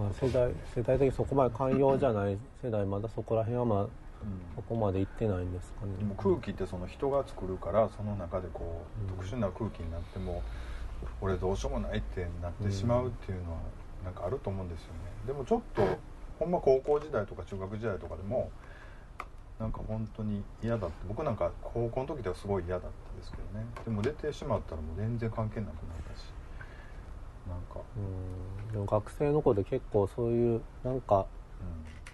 まあ、世代世代的にそこまで寛容じゃない世代まだそこら辺はまあそこまで行ってないんですかね。
でも空気ってその人が作るからその中でこう
うん。
特殊な空気になっても俺どうしようもないってなってしまうっていうのはなんかあると思うんですよね。でもちょっとほんま高校時代とか中学時代とかでもなんか本当に嫌だって僕なんか高校の時ではすごい嫌だったんですけどね。でも出てしまったらもう全然関係なくなったしなんか、
うん。でも学生の子で結構そういうなんか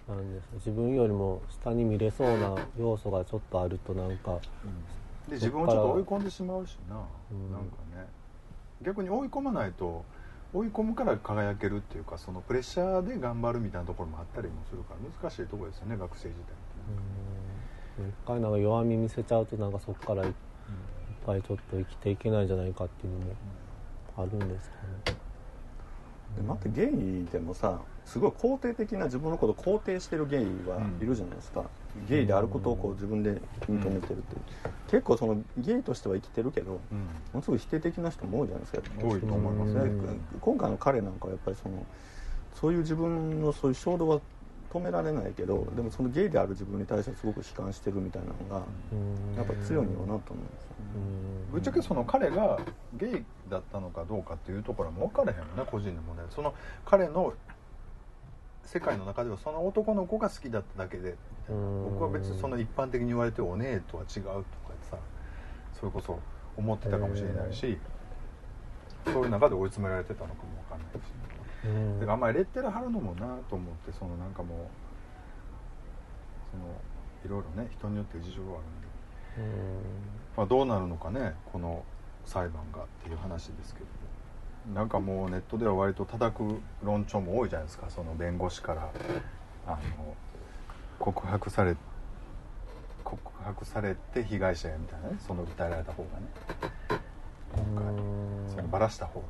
なんです。自分よりも下に見れそうな要素がちょっとあるとなんか
で自分をちょっと追い込んでしまうしな、
うん。
なんかね。逆に追い込まないと追い込むから輝けるっていうかそのプレッシャーで頑張るみたいなところもあったりもするから難しいところですよね学生時代ってね、
うん。一回なんか弱み見せちゃうとなんかそこからいっぱいちょっと生きていけないんじゃないかっていうのもあるんですかね。
でまたゲイでもさすごい肯定的な自分のことを肯定してるゲイはいるじゃないですか、ゲイであることをこう自分で認めてるって、結構そのゲイとしては生きてるけども
うん。
のすごい否定的な人も多いじゃないですか。
多いと思いますね。
で今回の彼なんかはやっぱりそのそういう自分のそういう衝動は止められないけどでもそのゲイである自分に対してすごく悲観してるみたいなのが
うん。
やっぱ強いんよなと思うんですよね。
うん。
ぶっちゃけその彼がゲイだったのかどうかっていうところはもう分からへんよな個人の問題その彼の世界の中ではその男の子が好きだっただけで僕は別にその一般的に言われてるお姉とは違うとかさそれこそ思ってたかもしれないしそういう中で追い詰められてたのかも分かんないし。
うん。
だからあんまりレッテル貼るのもなと思ってそのなんかもうそのいろいろね人によって事情があるんで。
うん。
まあ、どうなるのかねこの裁判がっていう話ですけどなんかもうネットでは割と叩く論調も多いじゃないですか。その弁護士からあの告白され告白されて被害者やみたいなねその訴えられた方がね。今回
うん
そのバラした方って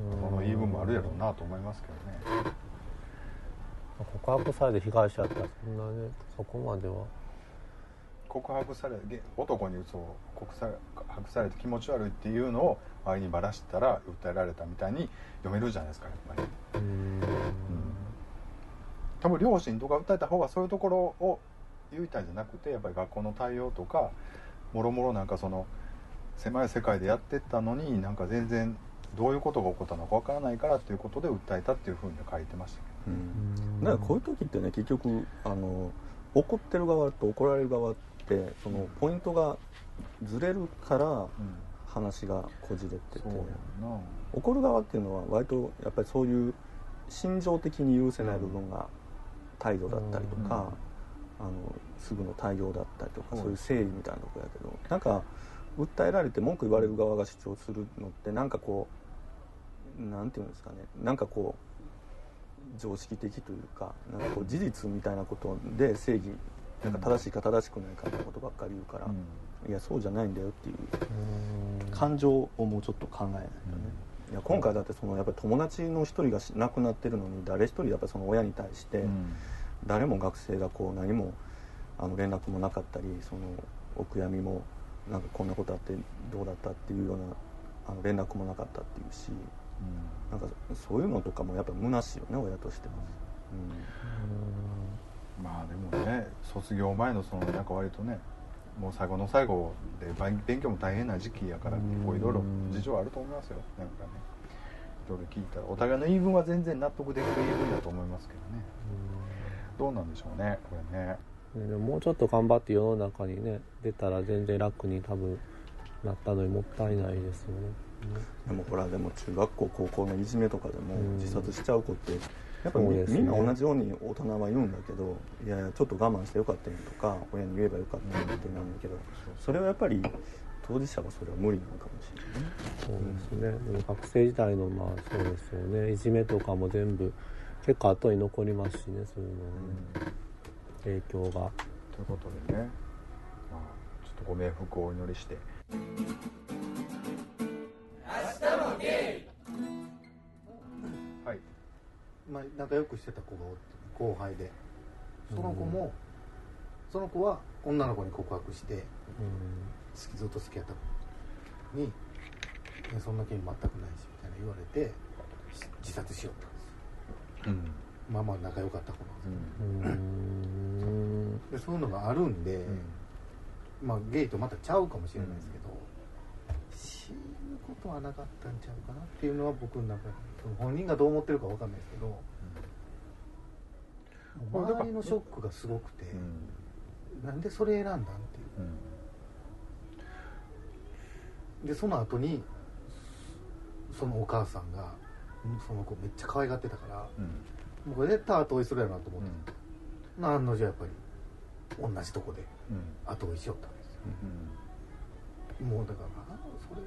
いうのかなその言い分もあるやろうなと思いますけどね。
告白されて被害者だったらそんなねそこまでは
告白されげ男に嘘を告白されて気持ち悪いっていうのを周りにばらしたら訴えられたみたいに読めるじゃないですかやっぱり。
うん。
多分両親とか訴えた方がそういうところを言いたいんじゃなくてやっぱり学校の対応とかもろもろなんかその狭い世界でやってったのになんか全然どういうことが起こったのかわからないからっていうことで訴えたっていうふうには書いてましたけ
うん。だからこういう時ってね結局あの怒ってる側と怒られる側ってそのポイントがずれるから
ど、
話がこじれてて。怒る側っていうのは割とやっぱりそういう心情的に許せない部分が態度だったりとか、あのすぐの対応だったりとか、
うん。
そういう誠意みたいなとこやけどなんか訴えられて文句言われる側が主張するのってなんかこうなんていうんですかね。なんかこう常識的というかなんかこう事実みたいなことで正義なんか正しいか正しくないかってことばっかり言うから、いやそうじゃないんだよっていう感情をもうちょっと考えないとね、いや今回だってそのやっぱり友達の一人がし亡くなってるのに誰一人やっぱりその親に対して誰も学生がこう何もあの連絡もなかったりそのお悔やみもなんかこんなことあってどうだったっていうようなあの連絡もなかったっていうしなんかそういうのとかもやっぱ虚しいよね親としては、
まあでもね卒業前のそのなんか割とねもう最後の最後で勉勉強も大変な時期やから結構いろいろ事情あると思いますよ。なんかね。いろいろ聞いたらお互いの言い分は全然納得できる言い分だと思いますけどね。どうなんでしょうねこれね。
ねでももうちょっと頑張って世の中にね出たら全然楽に多分なったのにもったいないですよね、
でもほらでも中学校高校のいじめとかでも
うん。
自殺しちゃう子ってやっぱみ,、
そうですね。
んな同じように大人は言うんだけどいやいやちょっと我慢してよかったんやとか親に言えばよかったんやってなんだけどそれはやっぱり当事者はそれは無理なのかもしれないね。
そうですね。でも学生時代のまあそうですよね。いじめとかも全部結構後に残りますしねそういうのね。影響が。
ということでね、まあ、ちょっとご冥福をお祈りして。はい
まあ、仲良くしてた子がおって後輩で。その子も、その子は女の子に告白して
うん。
好きずっと好きやった子に「いやそんな気に全くないし」みたいな言われてし自殺しよったんですよ。
うん。
まあまあ仲良かった子なんですよ
うん。
でそういうのがあるんで、まあゲイとまたちゃうかもしれないですけど、死ぬことはなかったんちゃうかなっていうのは僕の中で本人がどう思ってるかわかんないですけど、
これだから
周りのショックがすごくて、
うん。
なんでそれ選んだんっていう。
うん。
でその後にそのお母さんがその子めっちゃ可愛がってたから
うん。
これ絶対後追いするやろなと思って、案の定やっぱり同じとこで
うん。
後追いしよったんですよ。
うん
もうだからあそれ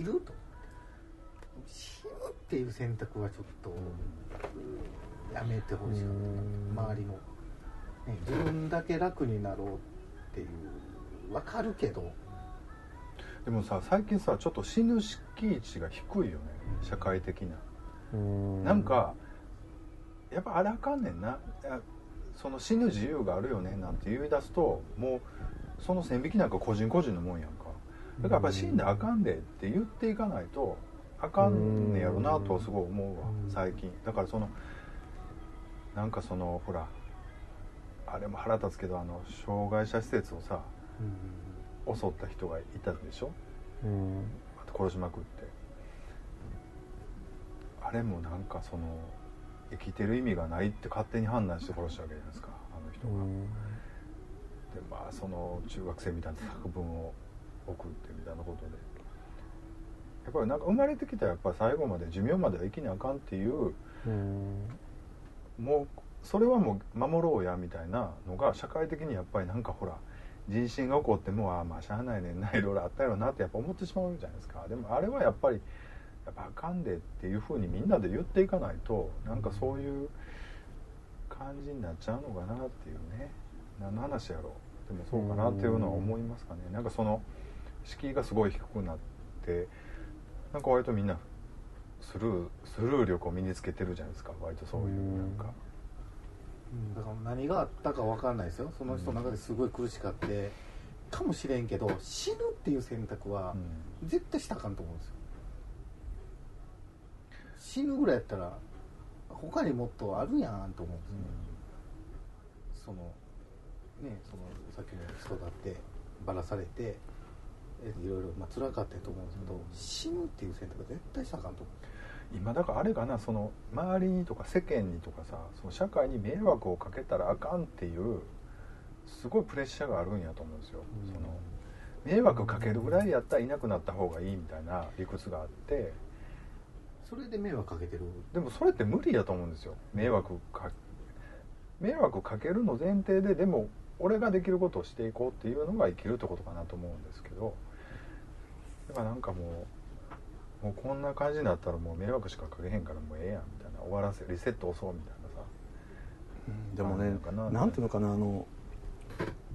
いると思って。死ぬっていう選択はちょっと、やめてほしかった周りの、ね、自分だけ楽になろうっていうわかるけど。
でもさ最近さちょっと死ぬ敷地が低いよね。社会的な、
うん。
なんかやっぱあらあかんねんな。その死ぬ自由があるよねなんて言い出すともうその線引きなんか個人個人のもんやんか。だからやっぱ死んだらあかんでって言っていかないとあかんねやろなとすごい思うわ
うん。
最近。だからそのなんかそのほらあれも腹立つけどあの障害者施設をさ襲った人がいたでしょ？
うん。
あと殺しまくって。あれもなんかその生きてる意味がないって勝手に判断して殺したわけじゃないですかあの人が、
うん
でまあその中学生みたいな作文を送ってみたいなことで。やっぱりなんか生まれてきたらやっぱり最後まで寿命までは生きなあかんっていう
うん。
もうそれはもう守ろうやみたいなのが社会的にやっぱりなんかほら人心が起こってもああまあしゃあないねんないろいろあったやろなってやっぱ思ってしまうじゃないですか。でもあれはやっぱりやっぱあかんでっていうふうにみんなで言っていかないとなんかそういう感じになっちゃうのかなっていうね。何の話やろうでもそうかなっていうのは思いますかね。なんかその敷居がすごい低くなってなんか割とみんなスルースルー力を身につけてるじゃないですか。割とそういうなんか。
うんだから何があったか分かんないですよ。その人の中ですごい苦しかってかもしれんけど死ぬっていう選択は
うん。
絶対したらあかんと思うんですよ。死ぬぐらいやったら他にもっとあるやんと思うんですよ、そのねそのさっきの人だってばらされてえいろいろまあ辛かったと思うんですけど、死ぬっていう選択は絶対したかんと思う。
今だからあれかなその周りにとか世間にとかさその社会に迷惑をかけたらあかんっていうすごいプレッシャーがあるんやと思うんですよ、
うん。
その迷惑かけるぐらいやったらいなくなった方がいいみたいな理屈があって。
それで迷惑かけてる？
でもそれって無理やと思うんですよ。迷惑か迷惑かけるの前提ででも俺ができることをしていこうっていうのが生きるってことかなと思うんですけどだからなんかもうもうこんな感じになったらもう迷惑しかかけへんからもうええやんみたいな終わらせリセット押そうみたいなさ。
でもね
あるのかな
なんていうのかなあの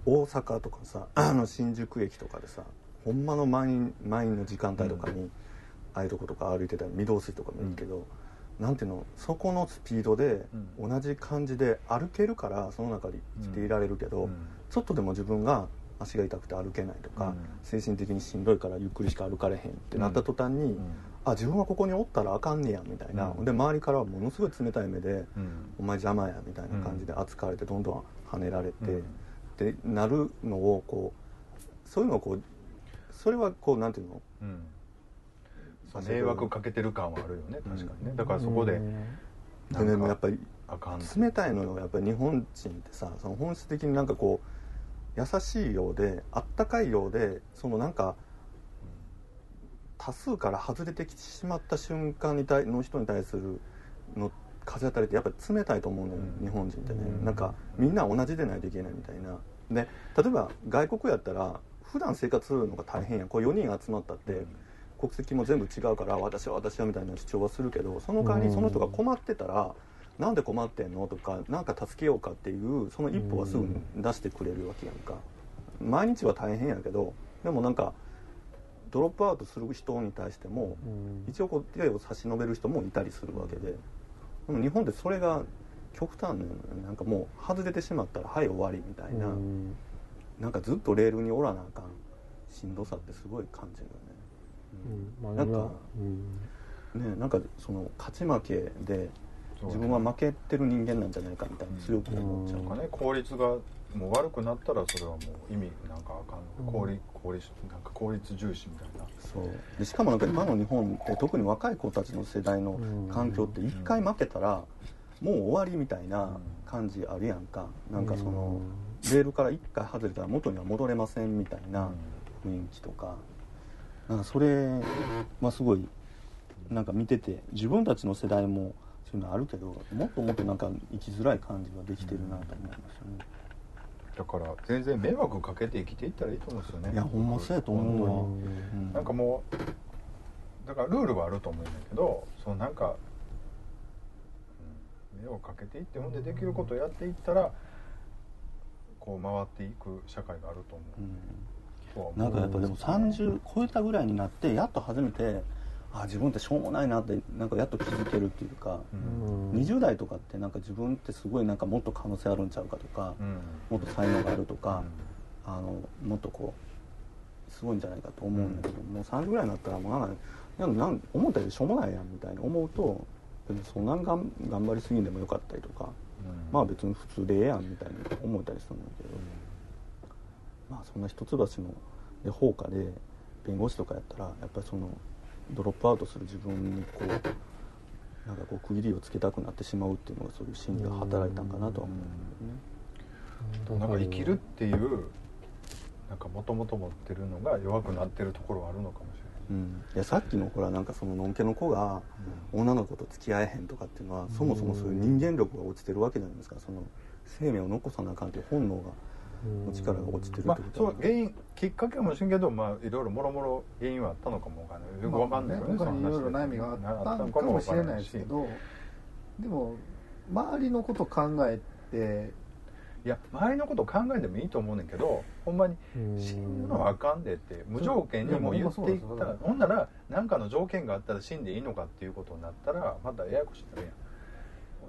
大阪とかさ <clears throat> あの新宿駅とかでさほんまの満員満員の時間帯とかに、ああいうとことか歩いてたり御堂筋とかもいいけど、なんていうのそこのスピードで
う
同じ感じで歩けるからその中で生きていられるけど、
うん。
ちょっとでも自分が足が痛くて歩けないとか、
うん。
精神的にしんどいからゆっくりしか歩かれへんってなった途端に、
うん。
あ自分はここにおったらあかんねやみたいな、
うん。
で周りからはものすごい冷たい目で、
うん。
お前邪魔やみたいな感じで扱われてどんどん跳ねられて、
うん。
ってなるのをこうそういうのをこうそれはこうなんていうの？
迷惑かけてる感はあるよね確かにね。だからそこで
でねもうやっぱり
あかん
冷たいのよやっぱり日本人ってさその本質的になんかこう優しいようであったかいようでそのなんか多数から外れてきてしまった瞬間に対の人に対するの風当たりってやっぱり冷たいと思うのよ、
うん。
日本人ってね、
うん。
なんかみんな同じでないといけないみたいな。で例えば外国やったら普段生活するのが大変やこう4人集まったって、国籍も全部違うから私は私はみたいな主張はするけどその代わりその人が困ってたら、なんで困ってんの？とかなんか助けようかっていうその一歩はすぐに出してくれるわけやんか。毎日は大変やけどでもなんかドロップアウトする人に対しても一応こう手を差し伸べる人もいたりするわけで。でも日本でそれが極端なのなんかもう外れてしまったらはい終わりみたいな、なんかずっとレールにおらなあかんしんどさってすごい感じるよねなんかねなんかその勝ち負けで自分は負けてる人間なんじゃないかみたいな強く思っちゃう。
なんかね効率がもう悪くなったらそれはもう意味なんかあかんの効率効率なんか効率重視みたいな。
そう。でしかもなんか今の日本って特に若い子たちの世代の環境って一回負けたらもう終わりみたいな感じあるやんか。なんかそのレールから一回外れたら元には戻れませんみたいな雰囲気とかなんかそれはすごいなんか見てて自分たちの世代もそういうのあるけどもっともっとなんか生きづらい感じができてるなと思いましたね。
だから全然迷惑かけて生きていったらいいと思うんですよね。
いやほんまそうやと思うわ、
本
うん。
なんかもうだからルールはあると思うんだけどそのなんか、うん、迷惑かけていってほんでできることをやっていったらこう回っていく社会があると思う、
うんなんかやっぱでも30超えたぐらいになってやっと初めてあ自分ってしょうもないなってなんかやっと気づけるっていうか、
うん。
20代とかってなんか自分ってすごいなんかもっと可能性あるんちゃうかとか、
うん。
もっと才能があるとか、あのもっとこうすごいんじゃないかと思うんだけど、もう30ぐらいになったらもうなんかなん思ったよりしょうもないやんみたいに思うとそんなんがん頑張りすぎんでもよかったりとか、
うん。
まあ別に普通でええやんみたいに思ったりするんだけど、まあそんな一橋ので放火で弁護士とかやったらやっぱりそのドロップアウトする自分にこうなんかこう区切りをつけたくなってしまうっていうのがそういう心理が働いたんかなとは思うんだよね。
なん。か生きるっていうなんかもともと持ってるのが弱くなってるところはあるのかもし
うん、いやさっきのほらなんかそののんけの子が女の子と付き合えへんとかっていうのは、そもそもそういう人間力が落ちてるわけじゃないですか。その生命を残さなあかんっていう本能がの力が落ちてるってこ、とは
そう原因きっかけかもしれんけどまあいろいろもろもろ原因はあったのかもわかんない。よくわかんないよね、
他にいろいろ悩みがあったのかもしれないですけどでも周りのこと考えて
いや周りのこと考えてもいいと思うねんけどほんまに死ぬのはあかんでって無条件にもう言っていった。らほんなら何かの条件があったら死んでいいのかっていうことになったらまたややこしくなるやん。あ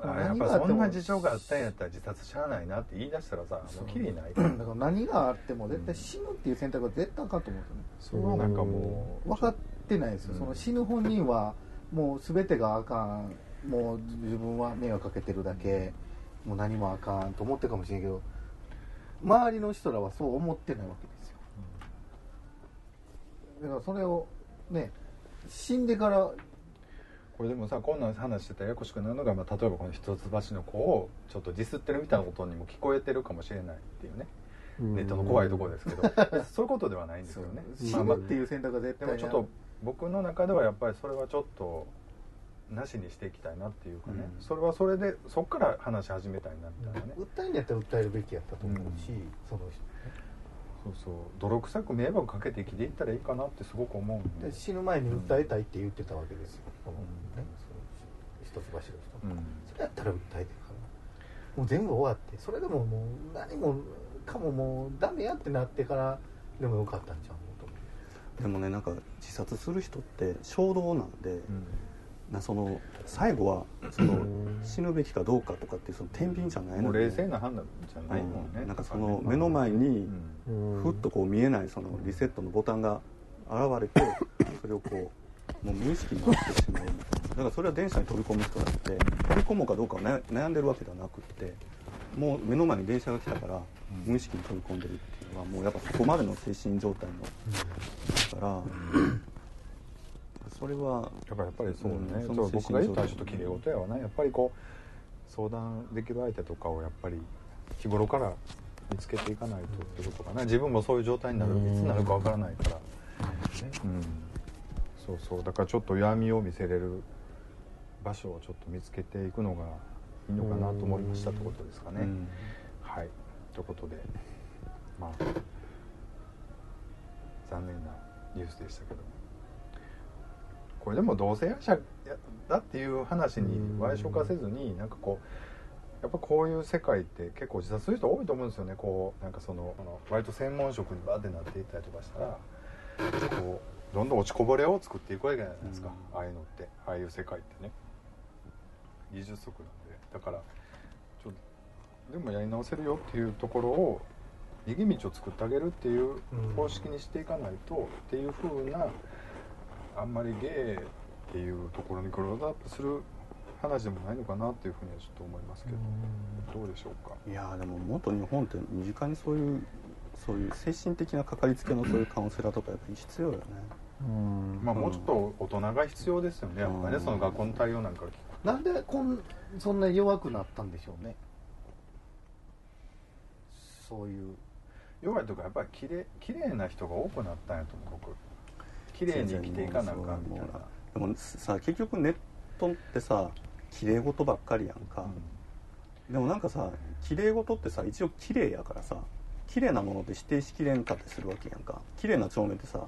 やっぱそんな事情があったんやったら自殺しゃあないなって言い出したらさもうきりない。
だから何があっても絶対死ぬっていう選択は絶対あかんと思うんですよね
それはなんかもう
分かってないですよ、
うん。
その死ぬ本人はもう全てがあかん。もう自分は迷惑かけてるだけ。もう何もあかんと思ってるかもしれんけど周りの人らはそう思ってないわけですよ。だからそれをね死んでから
これでもさこんな話してたらややこしくなるのが、まあ、例えばこの一橋の子をちょっとディスってるみたいなことにも聞こえてるかもしれないっていうね。ネットの怖いところですけど。そういうことではないんですよね。
死ぬっていう選択が絶対
でもちょっと僕の中ではやっぱりそれはちょっとなしにしていきたいなっていうかね、
うん
それはそれでそっから話し始めたいなみたいなね、
訴えんやったら訴えるべきやったと思うし、
うん
その人
そうそう。泥臭く迷惑かけて生きていったらいいかなってすごく思うんで。
で死ぬ前に訴えたいって言ってたわけですよ、
うん。
その一橋の人、
うん。
それやったら訴えてるかもう全部終わって。それでももう何もかももうダメやってなってからでもよかったんちゃうのと思
でもねなんか自殺する人って衝動なんで、
うん
なその最後はその死ぬべきかどうかとかってその天秤じゃないので
もう冷静な判断じゃないもんね、
うんなんかその目の前に
うん
ふっとこう見えないそのリセットのボタンが現れてそれをこうもう無意識になってしまう。みたいなだからそれは電車に飛び込む人だって飛び込もうかどうかを悩悩んでるわけではなくってもう目の前に電車が来たから無意識に飛び込んでるっていうのはもうやっぱそこまでの精神状態のだからそれは
やっぱやっぱりそうね、
うんそ
僕が言ったらちょっと綺麗事やわな。やっぱりこう相談できる相手とかをやっぱり日頃から見つけていかないとってことかな。自分もそういう状態になるいつになるかわからないから、うん、そうそう。だからちょっと闇を見せれる場所をちょっと見つけていくのがいいのかなと思いましたってことですかね、
うん。
はい。ということでまあ残念なニュースでしたけどもこれでも同性愛者だっていう話に矮小化せずになんかこうやっぱこういう世界って結構自殺する人多いと思うんですよね。こうなんかその割と専門職にバーってなっていったりとかしたらこうどんどん落ちこぼれを作っていくわけじゃないですか、ああいうのって。ああいう世界ってね。技術職なんで。だからちょでもやり直せるよっていうところを逃げ道を作ってあげるっていう方式にしていかないと、っていう風なあんまりゲイっていうところにクローズアップする話でもないのかなっていうふうにはちょっと思いますけど、どうでしょうか？
いやーでももっと日本って身近にそういうそういう精神的なかかりつけのそういうカウンセラーとかやっぱり必要よね。
うん。
まあもうちょっと大人が必要ですよね。やっぱりね、
うん。
その学校の対応なんか聞く
うなんでこんそんな弱くなったんでしょうね。そういう。
弱いとかやっぱりきれ綺麗な人が多くなったんやと思う僕綺麗に生きていかなあかんみたいな、
でもさ結局ネットってさ綺麗事ばっかりやんか、でもなんかさ綺麗事ってさ一応綺麗やからさ綺麗なものって指定しきれんかったりするわけやんか。綺麗な帳面ってさ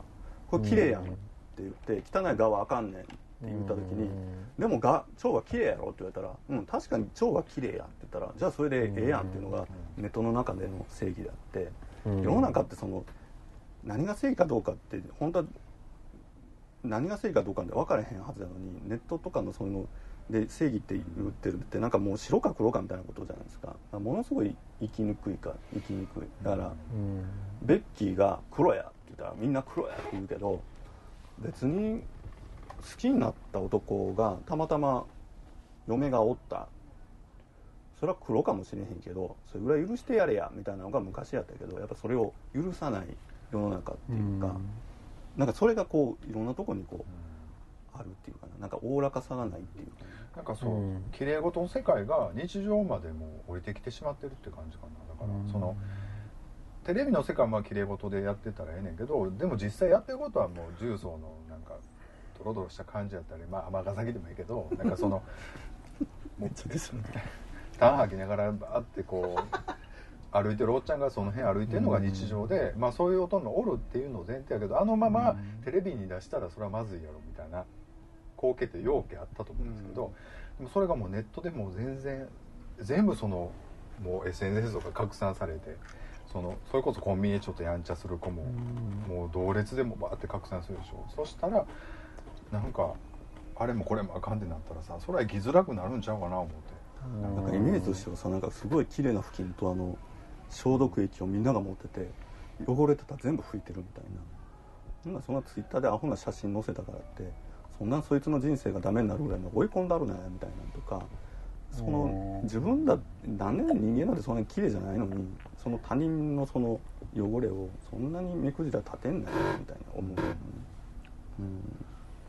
これ綺麗やんって言って汚い側はあかんねんって言った時にでもが蝶は綺麗やろって言われたらうん確かに蝶は綺麗やって言ったらじゃあそれでええやんっていうのがネットの中での正義であって
うん。
世の中ってその何が正義かどうかって本当は何が正義かどうかって分からへんはずなのにネットとかのそういうので正義って言ってるってなんかもう白か黒かみたいなことじゃないですか。ものすごい生きにくいか生きにくい。だから、
うん。
ベッキーが黒やって言ったらみんな黒やって言うけど別に好きになった男がたまたま嫁がおった。それは黒かもしれへんけどそれぐらい許してやれやみたいなのが昔やったけどやっぱそれを許さない世の中っていうか、なんかそれがこういろんなとこにこうあるっていうかな。なんかおおらかさがないっていうか
な。んかそう、
うん。
綺麗事の世界が日常までもう降りてきてしまってるって感じかな。だから、そのテレビの世界はまあ綺麗事でやってたらええねんけどでも実際やってることはもう重曹のなんかドロドロした感じやったりまあ尼崎でもいいけどなんかその <laughs> もうタン吐きながらバーってこう歩いてるおっちゃんがその辺歩いてるのが日常で、まあそういう大人おるっていうのを前提やけどあのままテレビに出したらそれはまずいやろみたいな光景って要件あったと思うんですけど、でもそれがもうネットでもう全然全部そのもう SNS とか拡散されてそのそれこそコンビニでちょっとやんちゃする子も、もう同列でもバーって拡散するでしょ。そしたらなんかあれもこれもあかんってなったらさそれは生きづらくなるんちゃうかな思って。
なんかイメージとしてはさなんかすごい綺麗な布巾とあの消毒液をみんなが持ってて汚れてたら全部拭いてるみたいな。なんかそんなツイッターでアホな写真載せたからってそんなそいつの人生がダメになるぐらいの追い込んだるねみたいなのとかその自分だ何年人間なんてそんなに綺麗じゃないのにその他人のその汚れをそんなに目くじら立てんなよみたいな思う、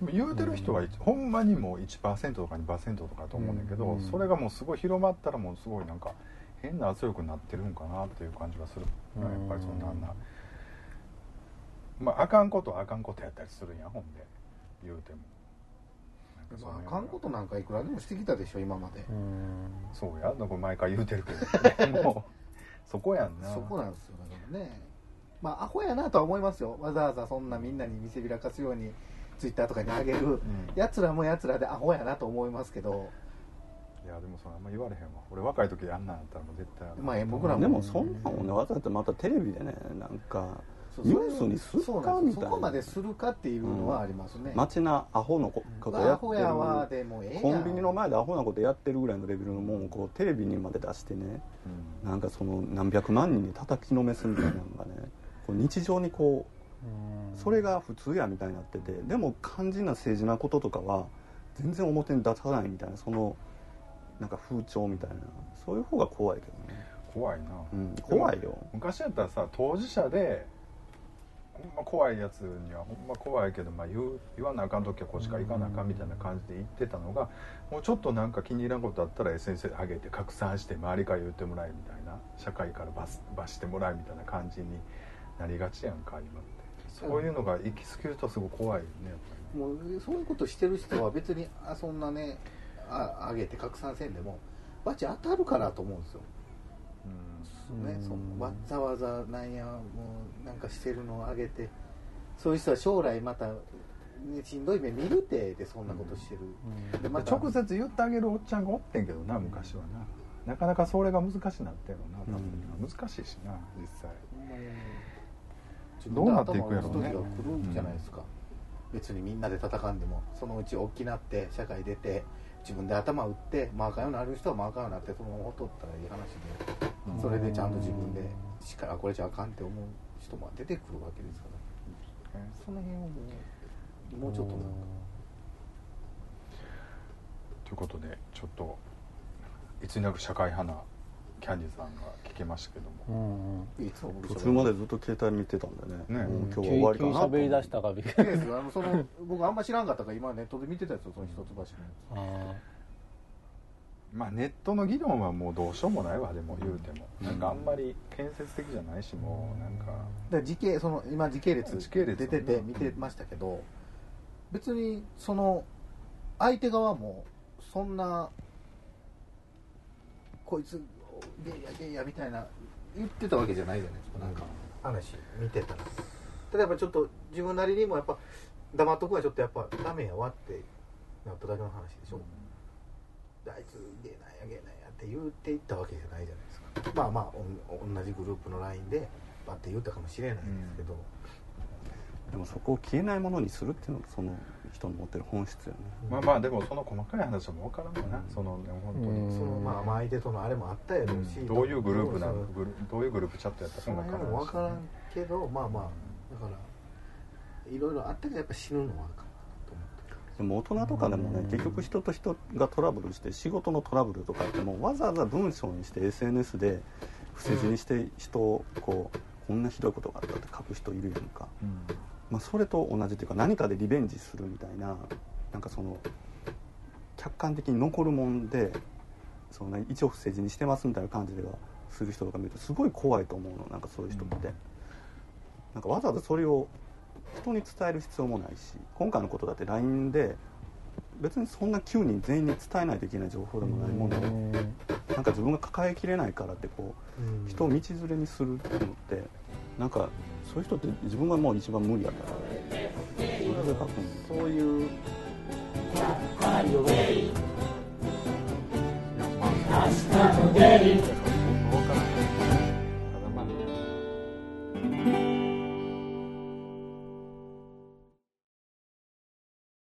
うん、
言うてる人は、ほんまにもう1%とか2%とかと思うんだけど、それがもうすごい広まったらもうすごいなんか変な圧力になってるんかなっていう感じがする、やっぱりそんなあん。なまああかんことはあかんことやったりするんやほんで。言うても。
まあ、あかんことなんかいくらでもしてきたでしょ今まで、
そうやだから毎回言うてるけど <laughs> もうそこやんな。
そこなんですよだからね。まあアホやなとは思いますよ。わざわざそんなみんなに見せびらかすようにツイッターとかに上げる
うん。
やつらもやつらでアホやなと思いますけど
いやでもそのあんま言われへんわ。俺若い時あんなんやったらもう絶対
まあえ僕らも
でもそんなんをねわざとまたテレビでねなんか
そう
ニュースにする
そう
か
なんですそ
みたいな。
こまでするかっていうのはありますね、
街なアホのこことや
ア
って
ホやわ
る
でもええやん。
コンビニの前でアホなことやってるぐらいのレベルのもんをこうテレビにまで出してね
うん。
なんかその何百万人に叩きのめすみたいなのがねこう日常にこうそれが普通やみたいになっててでも肝心な政治なこととかは全然表に出さないみたいなそのなんか風潮みたいな。そういう方が怖いけどね、
怖いな、
うん、怖いよ。
昔やったらさ当事者でほんま怖いやつにはほんま怖いけど、まあ、言う言わなあかん時はこっちから行かなあかんみたいな感じで言ってたのがもうちょっとなんか気に入らんことあったら SNS げて拡散して周りから言ってもらえみたいな社会から罰罰してもらえみたいな感じになりがちやんか今って。そういうのが行き過ぎるとすごい怖いよねやっぱ
もうそういうことしてる人は別にあそんなねあ上げて拡散せんでもバチ当たるからと思うんですよ、
うん。
そのわざわざなんやもうなんかしてるのを上げてそういう人は将来また、ね、しんどい目見るてでそんなことしてる、で
まあ、
また
直接言ってあげるおっちゃんがおってんけどな昔はな。なかなかそれが難しなってんのな多分、難しいしな実際。
ほん
どうなっていくやろうね。
来るんじゃないですか、別にみんなで戦んでもそのうち大きなって社会出て自分で頭打ってマーカーになる人はマーカーになってそのままほっとったらいい話で、
うん
それでちゃんと自分でしかあこれじゃあかんって思う人も出てくるわけですから。その辺をもうもうちょっとなんか。
ということでちょっといつになく社会派なキャンディーさんが聞けましたけど
う
も、
んうん。
いつも僕
途中までずっと携帯見てたんでね。
ね。
もう今日は
急
終わりかなと。
急喋り出したからびっくり
いいですよあのその僕あんま知らんかったから今ネットで見てたやつよその一橋の
あ
まあネットの議論はもうどうしようもないわでも言うても、
うん。
なんかあんまり建設的じゃないしもうなんか。
で時系その今時系列
時系列
出てて見てましたけど別にその相手側もそんなこいつゲイやゲイやみたいな言ってたわけじゃないじゃないですかなんか。話見てたら。例えばちょっと自分なりにもやっぱ黙っとくはちょっとやっぱダメやわってなっただけの話でしょ、あいつゲイなんやゲイなんやって言っていったわけじゃないじゃないですか。まあまあ同じグループの LINE でバッて言ったかもしれないですけど、
でもそこを消えないものにするっていうのがその人の持ってる本質よね。
まあまあでもその細かい話はもう分からんわな、そのね本当に、
うん。
そのまあまあ相手とのあれもあったやろうし、
どういうグループなのグルどういうグループチャットやったかも分
辺も分から
からん
けどまあまあだからいろいろあったけどやっぱ死ぬのはあかんなと思って
でも大人とかでもね結局人と人がトラブルして仕事のトラブルとかってもわざわざ文章にして SNS で不正字にして人をこうこんなひどいことがあったって書く人いるやんか、
うん
まあ、それと同じっていうか何かでリベンジするみたいななんかその客観的に残るもんでその、ね、一応不正字にしてますみたいな感じではする人とか見るとすごい怖いと思うのなんかそういう人って、なんかわざわざそれを人に伝える必要もないし今回のことだって LINE で別にそんな9人全員に伝えないといけない情報でもないものをなんか自分が抱えきれないからってこう人を道連れにするっていうのってなんかそういう人って自分がもう一番無理やから。それで書くん
そういう
明日の